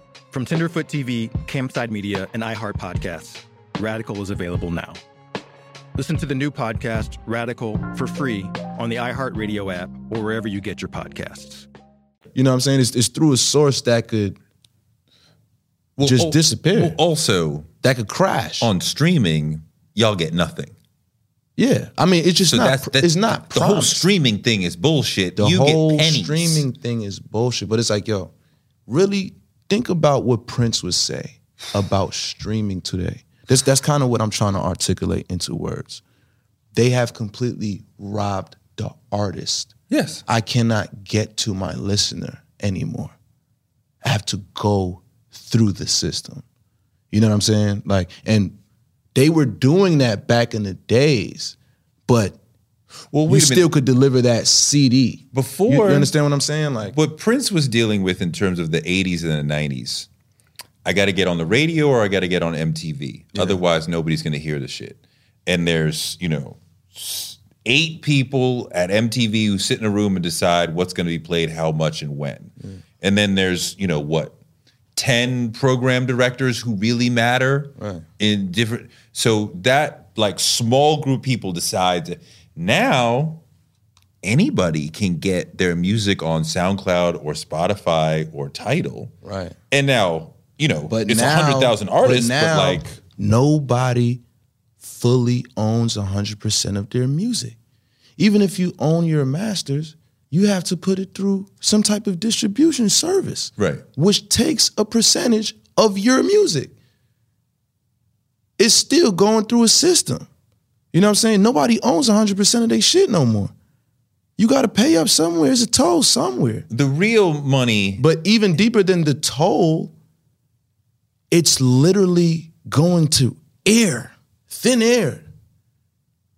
From Tenderfoot TV, Campside Media, and iHeart Podcasts, Radical is available now. Listen to the new podcast, Radical, for free on the iHeartRadio app or wherever you get your podcasts. you know what I'm saying? It's, it's through a source that could just al- disappear. well, also, that could crash. on streaming, y'all get nothing. yeah. I mean, it's just So not that's, that's it's not the whole streaming thing is bullshit. the you whole get streaming thing is bullshit. But it's like, yo, really think about what Prince would say about streaming today. That's that's kind of what I'm trying to articulate into words. They have completely robbed the artist. Yes. I cannot get to my listener anymore. I have to go through the system. You know what I'm saying? Like, and they were doing that back in the days, but Well, we still could deliver that CD. Before- you, you understand what I'm saying? Like, what Prince was dealing with in terms of the 80s and the 90s, I got to get on the radio or I got to get on MTV. Otherwise, nobody's going to hear the shit. And there's, you know, eight people at MTV who sit in a room and decide what's going to be played, how much, and when. Mm. And then there's, you know, what, 10 program directors who really matter in different. So that, like, small group people decides. Now, anybody can get their music on SoundCloud or Spotify or Tidal. Right. And now, you know, but it's now, 100,000 artists, but, now, like, nobody fully owns 100% of their music. Even if you own your masters, you have to put it through some type of distribution service, Right. which takes a percentage of your music. It's still going through a system. You know what I'm saying? Nobody owns 100% of their shit no more. You got to pay up somewhere. It's a toll somewhere. the real money. But even deeper than the toll, it's literally going to air, thin air.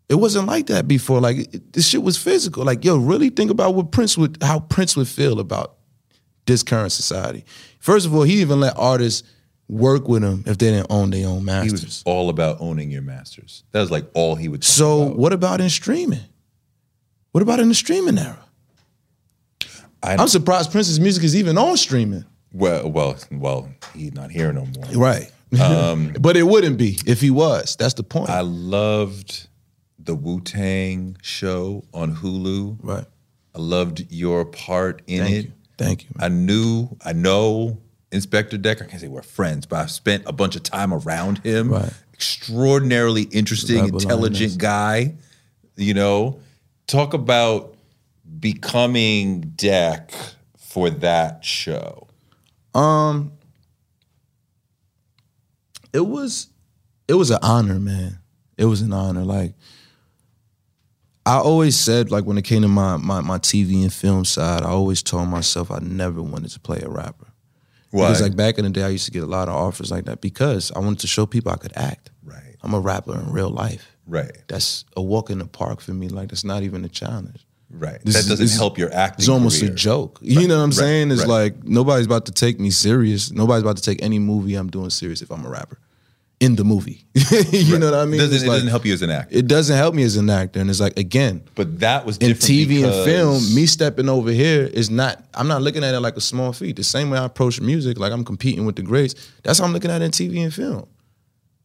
It wasn't like that before. Like it- this shit was physical. Like yo, really think about what Prince would, how Prince would feel about this current society. First of all, he even let artists work with them if they didn't own their own masters. he was all about owning your masters. That was like all he would So about. what about in streaming? What about in the streaming era? I I'm surprised Prince's music is even on streaming. well, well, well, he's not here no more. Right. but it wouldn't be if he was. That's the point. Um, I loved the Wu Tang show on Hulu. right. I loved your part in Thank it. you. Thank you. I knew, I know Inspector Decker. I can't say we're friends, but I've spent a bunch of time around him. Right. Extraordinarily interesting, intelligent guy. You know, talk about becoming Deck for that show. Um, it was, it was an honor, man. It was an honor. Like I always said, like when it came to my my my TV and film side, I always told myself I never wanted to play a rapper. Why? Because like back in the day, I used to get a lot of offers like that because I wanted to show people I could act. Right. I'm a rapper in real life. Right. That's a walk in the park for me. Like that's not even a challenge. Right. This that is- doesn't help your acting. It's almost career. a joke. You know what I'm Right, saying? It's right. like nobody's about to take me serious. Nobody's about to take any movie I'm doing serious if I'm a rapper in the movie. you know what I mean? Doesn't, it like- doesn't help you as an actor. It doesn't help me as an actor, and it's like again, But that was in TV and film, me stepping over here is not. I'm not looking at it like a small feat. The same way I approach music, like I'm competing with the greats. That's how I'm looking at it in TV and film.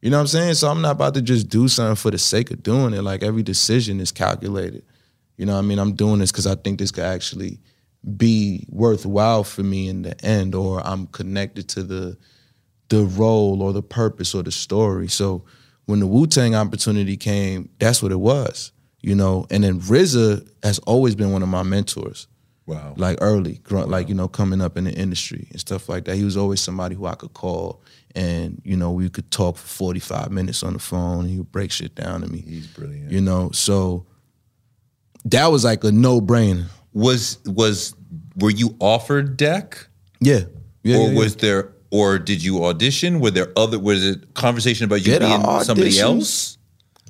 You know what I'm saying? So I'm not about to just do something for the sake of doing it. Like every decision is calculated. You know what I mean? I'm doing this because I think this could actually be worthwhile for me in the end, or I'm connected to the the role or the purpose or the story. So when the Wu Tang opportunity came, that's what it was. You know, and then RZA has always been one of my mentors. Wow. Like early, grow- like you know, coming up in the industry and stuff like that. He was always somebody who I could call, and you know, we could talk for forty five minutes on the phone, and he would break shit down to me. He's brilliant. You know, so that was like a no brainer. Was was were you offered deck? Yeah, yeah. or yeah, yeah. was there or did you audition? Were there other was it conversation about you Did being somebody else?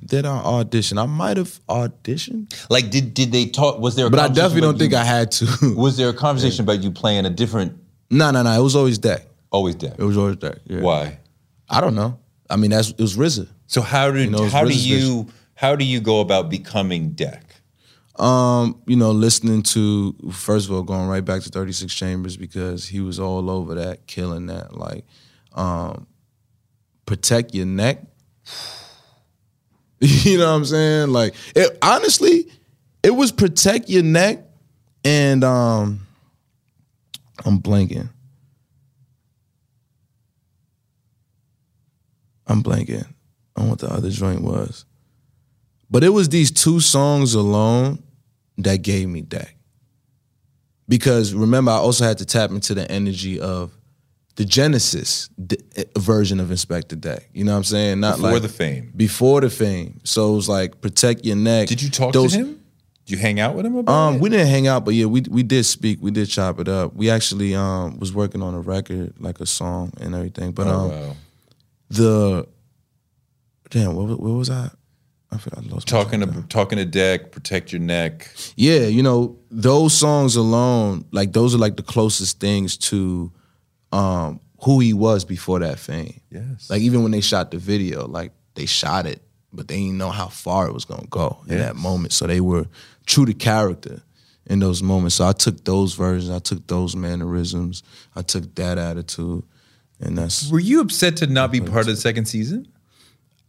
did I audition? I might have auditioned, Like did did they talk was there a but I definitely don't think you- I had to. was there a conversation about you playing a different No, no, no. It was always that. always deck? It was always that. Yeah. Why? I don't know. I mean, that's it was RZA. So how did You know, how do you how do you go about becoming deck? Um, you know, listening to first of all, going right back to Thirty Six Chambers because he was all over that, killing that. Like, um, protect your neck. you know what I'm saying? Like, it, honestly, it was protect your neck, and um, I'm blanking. I'm blanking on what the other joint was. But it was these two songs alone that gave me that. Because remember, I also had to tap into the energy of the Genesis eh, version of Inspectah Deck. You know what I'm saying? Not Before like the fame. Before the fame. So it was like protect your neck. Did you talk Those- to him? Did you hang out with him about Um, it? we didn't hang out, but yeah, we we did speak. We did chop it up. We actually um was working on a record, like a song and everything. But oh, um, wow. the damn, what, what was I? I forgot. I lost Talking to talking to deck, protect your neck. Yeah, you know, those songs alone, like those are like the closest things to um who he was before that fame. Yes. Like even when they shot the video, like they shot it, but they didn't know how far it was gonna go in that moment. So they were true to character in those moments. So I took those versions, I took those mannerisms, I took that attitude, and that's Were you upset to not be part of the second season?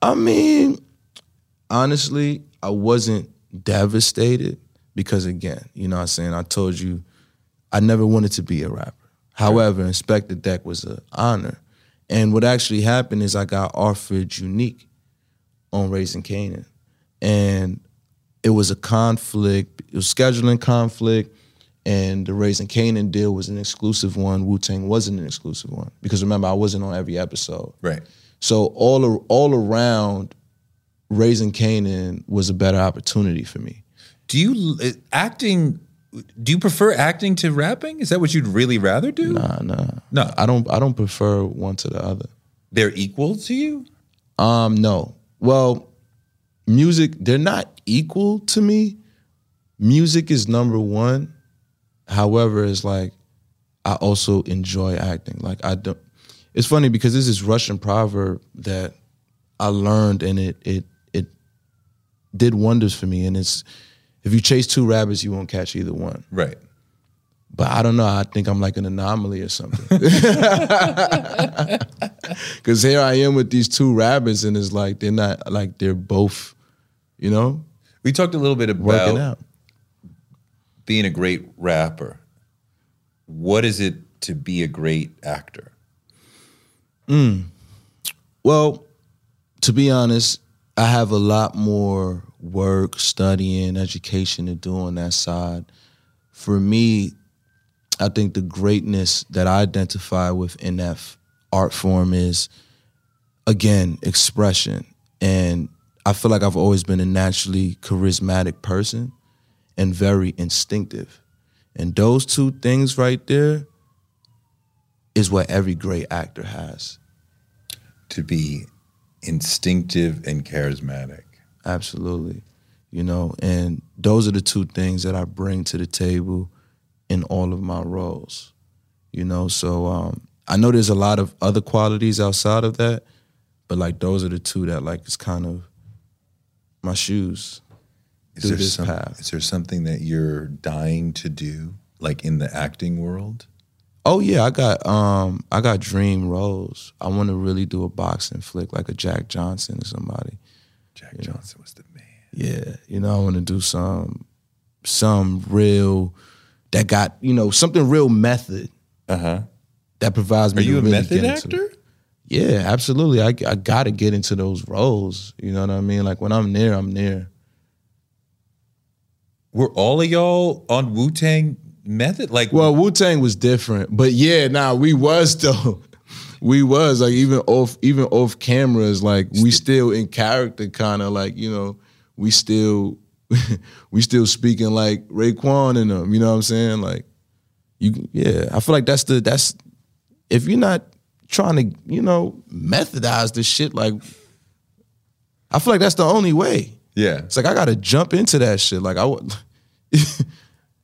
I mean, honestly, I wasn't devastated because again, you know what I'm saying? I told you I never wanted to be a rapper. However, Inspectah Deck was an honor. And what actually happened is I got offered Unique on Raising Kanan. And it was a conflict, it was scheduling conflict, and the Raising Kanan deal was an exclusive one. Wu Tang wasn't an exclusive one. Because remember, I wasn't on every episode. Right. So all all around, raising Kanan was a better opportunity for me. Do you uh, acting? Do you prefer acting to rapping? Is that what you'd really rather do? Nah, nah, No. I don't. I don't prefer one to the other. They're equal to you. Um, no. Well, music they're not equal to me. Music is number one. However, it's like I also enjoy acting. Like I don't. It's funny because there's this Russian proverb that I learned, and it it it did wonders for me. And it's if you chase two rabbits, you won't catch either one. Right. But I don't know. I think I'm like an anomaly or something. Because here I am with these two rabbits, and it's like they're not like they're both, you know, We talked a little bit about out. being a great rapper. What is it to be a great actor? Hmm. Well, to be honest, I have a lot more work, studying, education to do on that side. For me, I think the greatness that I identify with in art form is, again, expression. And I feel like I've always been a naturally charismatic person and very instinctive. And those two things right there is what every great actor has. To be instinctive and charismatic. Absolutely. You know, and those are the two things that I bring to the table in all of my roles. You know, so um, I know there's a lot of other qualities outside of that, but like those are the two that like is kind of my shoes Is there, this some, path. is there something that you're dying to do, like in the acting world? Oh yeah, I got um I got dream roles. I want to really do a boxing flick like a Jack Johnson or somebody. Jack Johnson was the man. Yeah, you know I want to do some some real that got you know something real method Uh huh. that provides me. Are you a really method into- actor? Yeah, absolutely. I I got to get into those roles. You know what I mean? Like when I'm there, I'm there. Were all of y'all on Wu Tang Method? Like, Well, Wu Tang was different, but yeah, nah, we was though. We was like even off even off cameras, like we still in character, kind of like you know we still we still speaking like Raekwon and them. You know what I'm saying? Like you, yeah. I feel like that's the that's if you're not trying to you know methodize this shit, like I feel like that's the only way. yeah. It's like I got to jump into that shit. Like I would.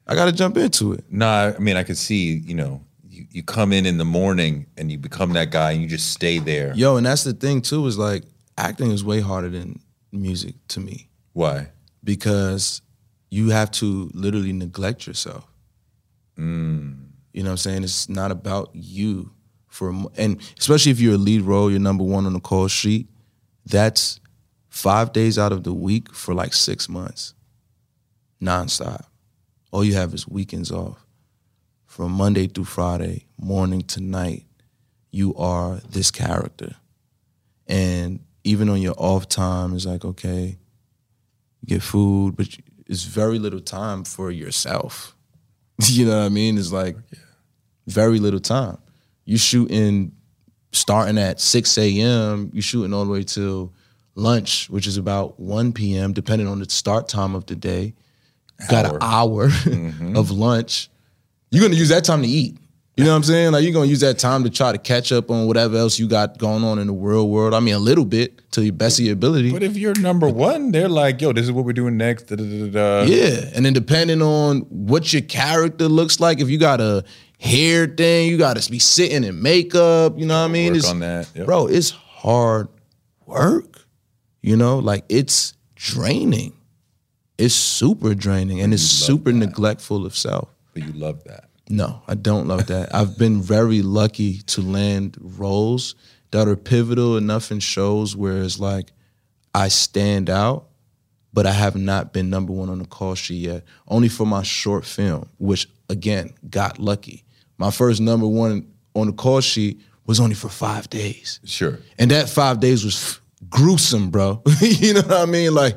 I got to jump into it. No, I mean, I could see, you know, you, you come in in the morning and you become that guy and you just stay there. Yo, and that's the thing too is like acting is way harder than music to me Why? because you have to literally neglect yourself. Mm. You know what I'm saying? It's not about you for and especially if you're a lead role, you're number one on the call sheet. That's five days out of the week for like six months, nonstop. All you have is weekends off. From Monday through Friday, morning to night, you are this character. And even on your off time, it's like, okay, you get food, but it's very little time for yourself. you know what I mean? It's like very little time. You shooting starting at 6 a.m., you shooting all the way till lunch, which is about 1 p.m., depending on the start time of the day. Got an hour mm-hmm. of lunch. You're gonna use that time to eat. You know what I'm saying? Like you're gonna use that time to try to catch up on whatever else you got going on in the real world. I mean, a little bit to your best of your ability. But if you're number one, they're like, yo, this is what we're doing next. Da, da, da. Yeah, and then depending on what your character looks like, if you got a hair thing, you got to be sitting in makeup. You know what I mean? Work It's- on that. Yep. bro. It's hard work. You know, like it's draining. It's super draining, and it's super neglectful of self. But you love that. No, I don't love that. I've been very lucky to land roles that are pivotal enough in shows where it's like I stand out, but I have not been number one on the call sheet yet. Only for my short film, which again got lucky. My first number one on the call sheet was only for five days. Sure. And that five days was f- gruesome, bro. you know what I mean? Like,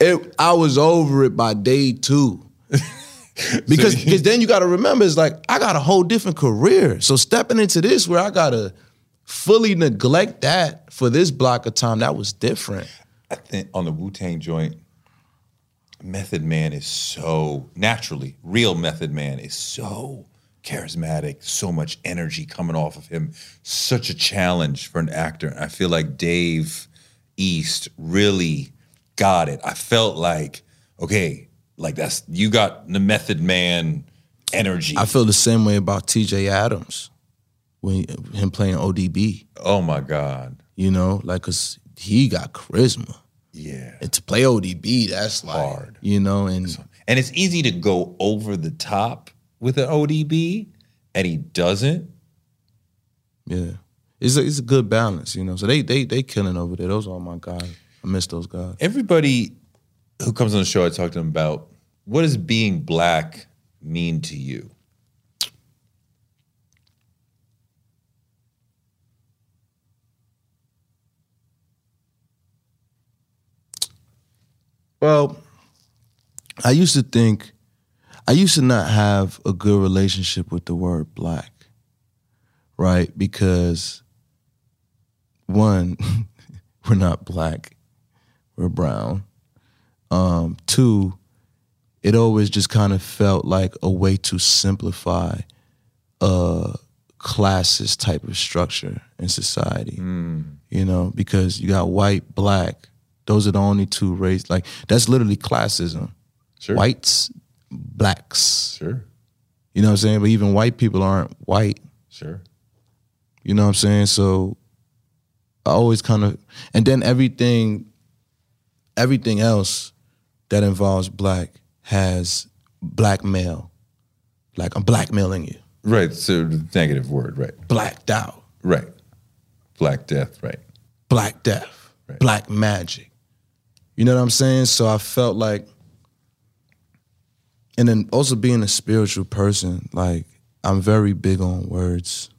it, I was over it by day two. because because then you got to remember, it's like I got a whole different career. So stepping into this, where I gotta fully neglect that for this block of time, that was different. I think on the Wu Tang joint, Method Man is so naturally, real Method Man is so charismatic, so much energy coming off of him. Such a challenge for an actor. I feel like Dave East really got it. I felt like, okay, like that's you got the Method Man energy. I feel the same way about T.J. Atoms when him playing ODB. oh my God. You know, like cause he got charisma. Yeah. And to play ODB, that's like Hard. You know, and And it's easy to go over the top with an ODB, and he doesn't. Yeah, it's a, it's a good balance, you know. So they they they killing over there. Those are my guys. I miss those guys. Everybody who comes on the show, I talk to them about what does being black mean to you? Well, I used to think, I used to not have a good relationship with the word black, right? Because one, we're not black, we're brown. Um, two, it always just kind of felt like a way to simplify a classist type of structure in society. You know, because you got white, black. Those are the only two race. Like that's literally classism. Sure. Whites, blacks. Sure. You know what I'm saying? But even white people aren't white. Sure. You know what I'm saying? So I always kind of, and then everything, everything else that involves black has blackmail. Like I'm blackmailing you, Right. So the negative word. Right. blacked out, Right. Black Death. Right. black death, Right. black magic. You know what I'm saying? So I felt like, and then also being a spiritual person, like I'm very big on words.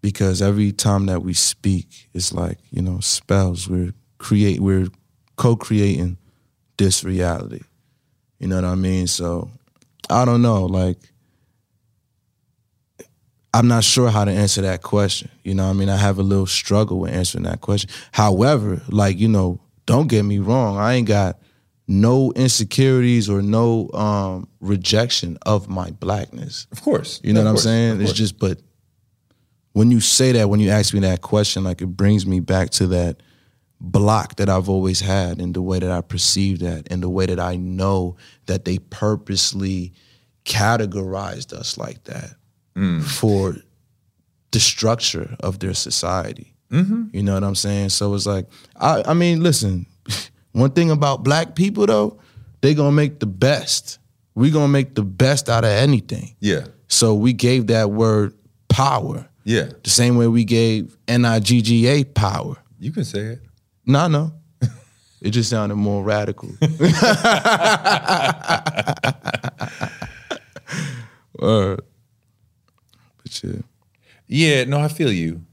Because every time that we speak, it's like, you know, spells. We're create we're co-creating this reality. You know what I mean? So I don't know, like I'm not sure how to answer that question. You know, what I mean, I have a little struggle with answering that question. However, like you know, don't get me wrong, I ain't got no insecurities or no um, rejection of my blackness. Of course. You know Of what I'm course. saying? It's just, but when you say that, when you ask me that question, like it brings me back to that block that I've always had and the way that I perceive that and the way that I know that they purposely categorized us like that mm. for the structure of their society. Mm-hmm. You know what I'm saying? So it's like, I, I mean, listen, one thing about black people though, they gonna make the best. We gonna make the best out of anything. Yeah. So we gave that word power. Yeah. The same way we gave N-I-G-G-A power. You can say it. No, no. It just sounded more radical. But yeah. Yeah, no, I feel you.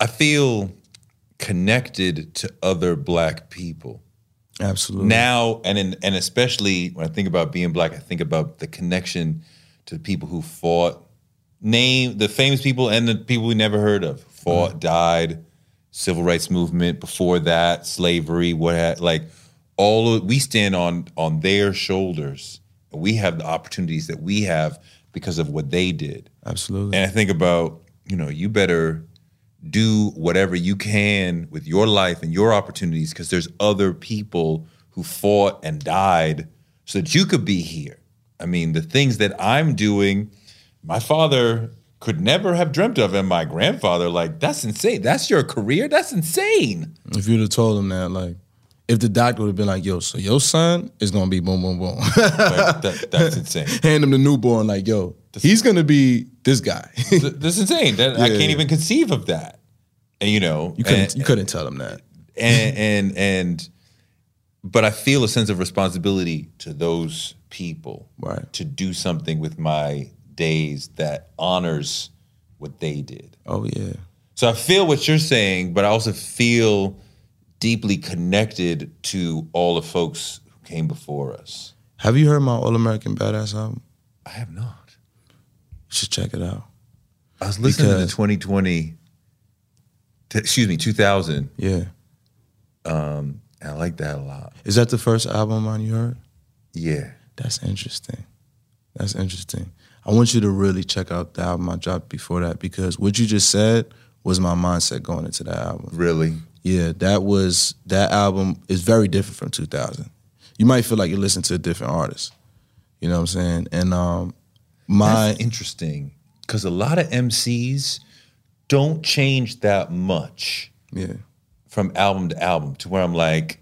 I feel connected to other black people. Absolutely. Now and in, and especially when I think about being black, I think about the connection to the people who fought, name the famous people and the people we never heard of, fought, mm-hmm. died, civil rights movement before that, slavery, what had, like all of we stand on on their shoulders. We have the opportunities that we have because of what they did. Absolutely. And I think about, you know, you better do whatever you can with your life and your opportunities because there's other people who fought and died so that you could be here. I mean, the things that I'm doing, my father could never have dreamt of, and my grandfather, like, that's insane. That's your career? That's insane. If you'd have told him that, like, if the doctor would have been like, yo, so your son is gonna be boom, boom, boom. Like, that, that's insane. Hand him the newborn, like, yo, he's gonna be this guy. Th- That's insane. That, I can't even conceive of that. And, you know, you couldn't and- you couldn't tell him that. and and and but I feel a sense of responsibility to those people Right. to do something with my days that honors what they did. Oh yeah. So I feel what you're saying, but I also feel deeply connected to all the folks who came before us. Have you heard my All American Badass album? I have not. You should check it out. I was listening to the 2020 t- excuse me, 2000. Yeah. Um, and I like that a lot. Is that the first album on you heard? Yeah. That's interesting. That's interesting. I want you to really check out the album I dropped before that because what you just said was my mindset going into that album. Really? Yeah, that was that album is very different from 2000. You might feel like you're listening to a different artist. You know what I'm saying? And um my That's interesting because a lot of MCs don't change that much yeah. from album to album to where I'm like,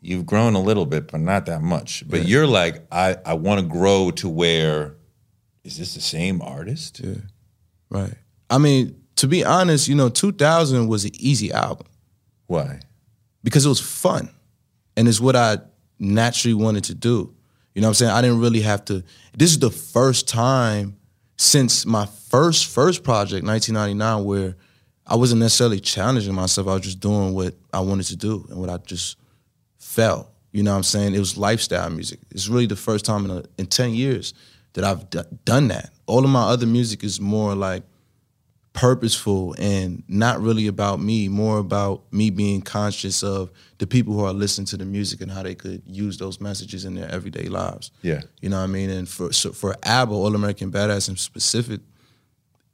you've grown a little bit, but not that much. But you're like, I, I want to grow to where is this the same artist? Yeah. Right. I mean, to be honest, you know, 2000 was an easy album Why? because it was fun. And it's what I naturally wanted to do. You know what I'm saying? I didn't really have to. This is the first time since my first first project, 1999, where I wasn't necessarily challenging myself. I was just doing what I wanted to do and what I just felt. You know what I'm saying? It was lifestyle music. It's really the first time in, a, in 10 years that I've d- done that. All of my other music is more like purposeful and not really about me, more about me being conscious of the people who are listening to the music and how they could use those messages in their everyday lives. Yeah. You know what I mean? And for so for ABBA, All American Badass in specific,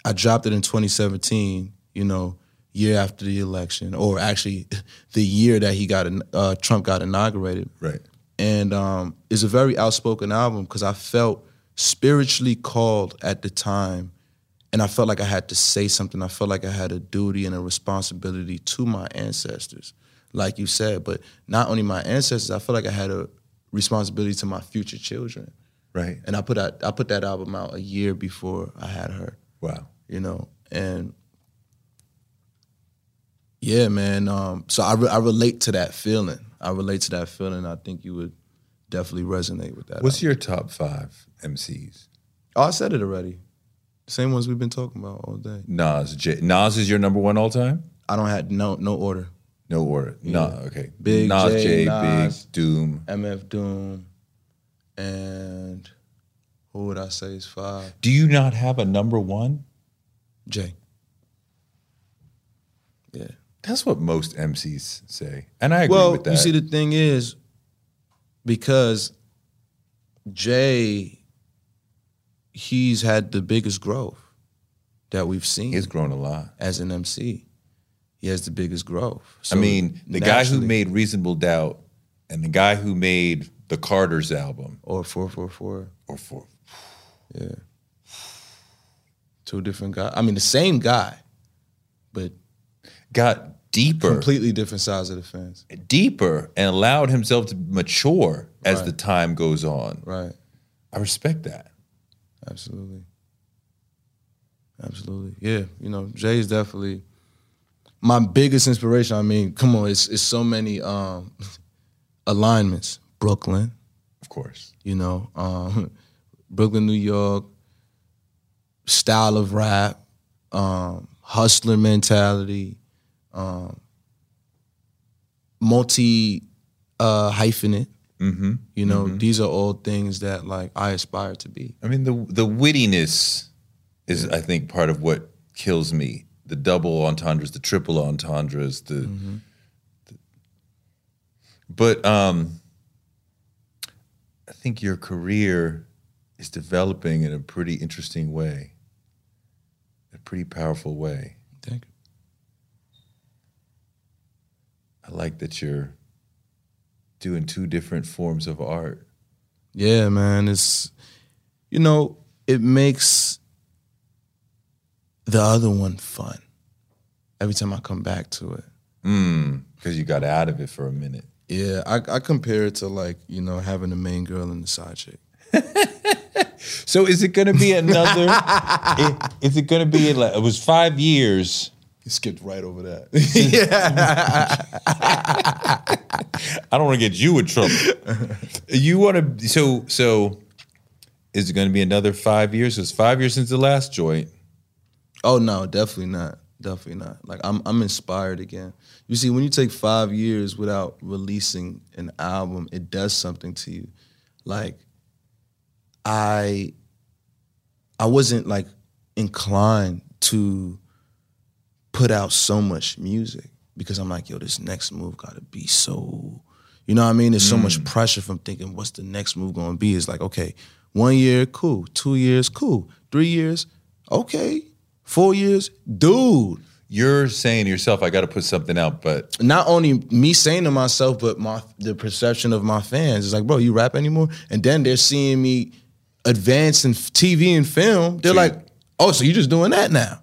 I dropped it in 2017. You know, year after the election, or actually the year that he got uh, Trump got inaugurated. Right. And um, it's a very outspoken album because I felt spiritually called at the time, and I felt like I had to say something. I felt like I had a duty and a responsibility to my ancestors, like you said. But not only my ancestors, I felt like I had a responsibility to my future children. Right. And I put out I put that album out a year before I had her. Wow. You know, and yeah, man. Um, so I re- I relate to that feeling. I relate to that feeling. I think you would definitely resonate with that. What's album. your top five MCs? Oh, I said it already. Same ones we've been talking about all day. Nas. J- Nas is your number one all time. I don't have no no order. No order. No. Okay. Big Nas, J, J, Nas. Big, Doom. MF Doom, and who would I say is five? Do you not have a number one? J. Yeah. That's what most MCs say, and I agree well, with that. you see, the thing is, because Jay, he's had the biggest growth that we've seen. He's grown a lot. as an MC. He has the biggest growth. I mean, the guy who made Reasonable Doubt and the guy who made the Carter's album, or four four four, or 4 yeah, two different guys. I mean, the same guy, but got deeper, completely different sides of the fence. deeper, and allowed himself to mature as Right. the time goes on. Right. I respect that. Absolutely. Absolutely. Yeah. You know, Jay is definitely my biggest inspiration. I mean, come on, it's it's so many um alignments. Brooklyn, Of course. you know, um, Brooklyn, New York, style of rap, um, hustler mentality, um, multi uh, hyphenate. Mm-hmm. You know, these are all things that like I aspire to be. I mean, the the wittiness is, I think, part of what kills me. The double entendres, the triple entendres, the, the- but um, I think your career is developing in a pretty interesting way, a pretty powerful way. Thank you. I like that you're doing two different forms of art. Yeah, man. It's you know, it makes the other one fun. Every time I come back to it. Mm, because you got out of it for a minute. Yeah, I, I compare it to like, you know, having the main girl and the side chick. So is it going to be another? i- is it going to be like it was five years? You skipped right over that. I don't want to get you in trouble. you want to? So so is it going to be another five years? It's five years since the last joint. oh no, definitely not. Definitely not. Like I'm I'm inspired again. You see, when you take five years without releasing an album, it does something to you. Like I I wasn't like inclined to put out so much music because I'm like, yo, this next move gotta be so, you know what I mean? There's so much mm. pressure from thinking, what's the next move gonna be? It's like, okay, one year, cool. Two years, cool. Three years, okay. Four years, dude. You're saying to yourself, I got to put something out, but Not only me saying to myself, but my the perception of my fans is like, bro, you rap anymore? And then they're seeing me advance in TV and film. They're like, oh, so you're just doing that now?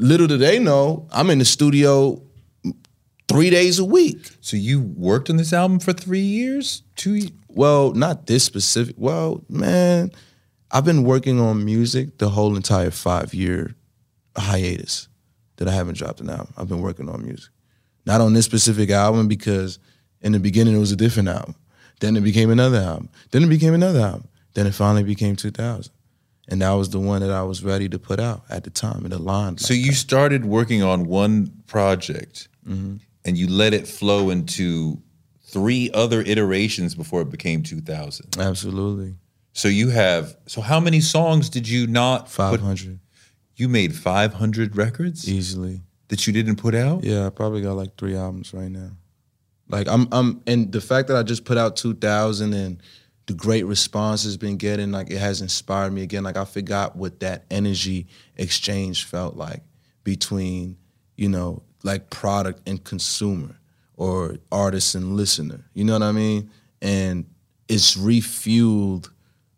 Little do they know, I'm in the studio three days a week. so you worked on this album for three years, two. ye- Well, not this specific. Well, man, I've been working on music the whole entire five year hiatus that I haven't dropped an album. I've been working on music. Not on this specific album because in the beginning it was a different album. Then it became another album. Then it became another album. Then it finally became 2000. And that was the one that I was ready to put out at the time. It aligned. So like you that. started working on one project, Mm-hmm. and you let it flow into three other iterations before it became 2000. Absolutely. So you have. So how many songs did you not? put- 500 you made 500 records easily. that you didn't put out. Yeah, I probably got like three albums right now. Like I'm I'm and the fact that I just put out 2000 and the great response has been getting, like it has inspired me again. Like I forgot what that energy exchange felt like between, you know, like product and consumer or artist and listener. You know what I mean? And it's refueled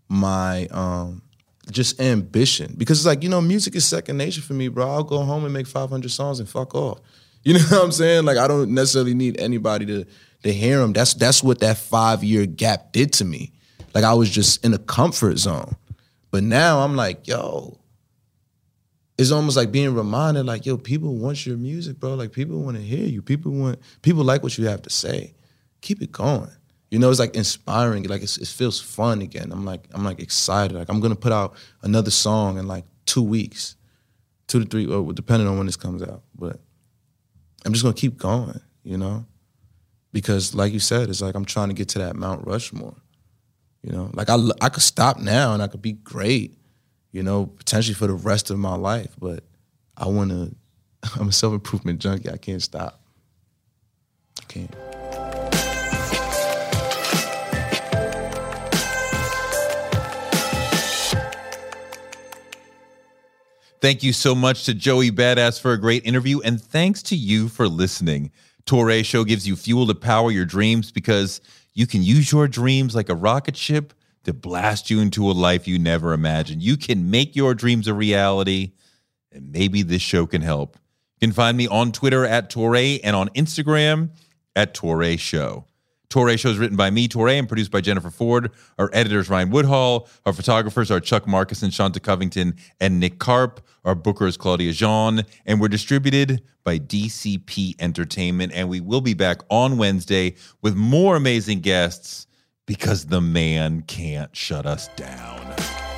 my um just ambition because it's like you know music is second nature for me bro i'll go home and make 500 songs and fuck off you know what i'm saying like i don't necessarily need anybody to to hear them that's that's what that five year gap did to me like i was just in a comfort zone but now i'm like yo it's almost like being reminded like yo people want your music bro like people want to hear you people want people like what you have to say keep it going you know, it's like inspiring. Like it feels fun again. I'm like I'm like excited. Like I'm gonna put out another song in like two weeks, two to three, or depending on when this comes out. But I'm just gonna keep going. You know, because like you said, it's like I'm trying to get to that Mount Rushmore. You know, like I I could stop now and I could be great. You know, potentially for the rest of my life. But I wanna. I'm a self improvement junkie. I can't stop. I can't. Thank you so much to Joey Badass for a great interview, and thanks to you for listening. Touré Show gives you fuel to power your dreams because you can use your dreams like a rocket ship to blast you into a life you never imagined. You can make your dreams a reality, and maybe this show can help. You can find me on Twitter at Touré and on Instagram at Touré Show. Touré shows written by me, Touré, and produced by Jennifer Ford. Our editors, Ryan Woodhall. Our photographers are Chuck Marcus and Shanta Covington and Nick Karp. Our booker is Claudia Jean. And we're distributed by DCP Entertainment. And we will be back on Wednesday with more amazing guests because the man can't shut us down.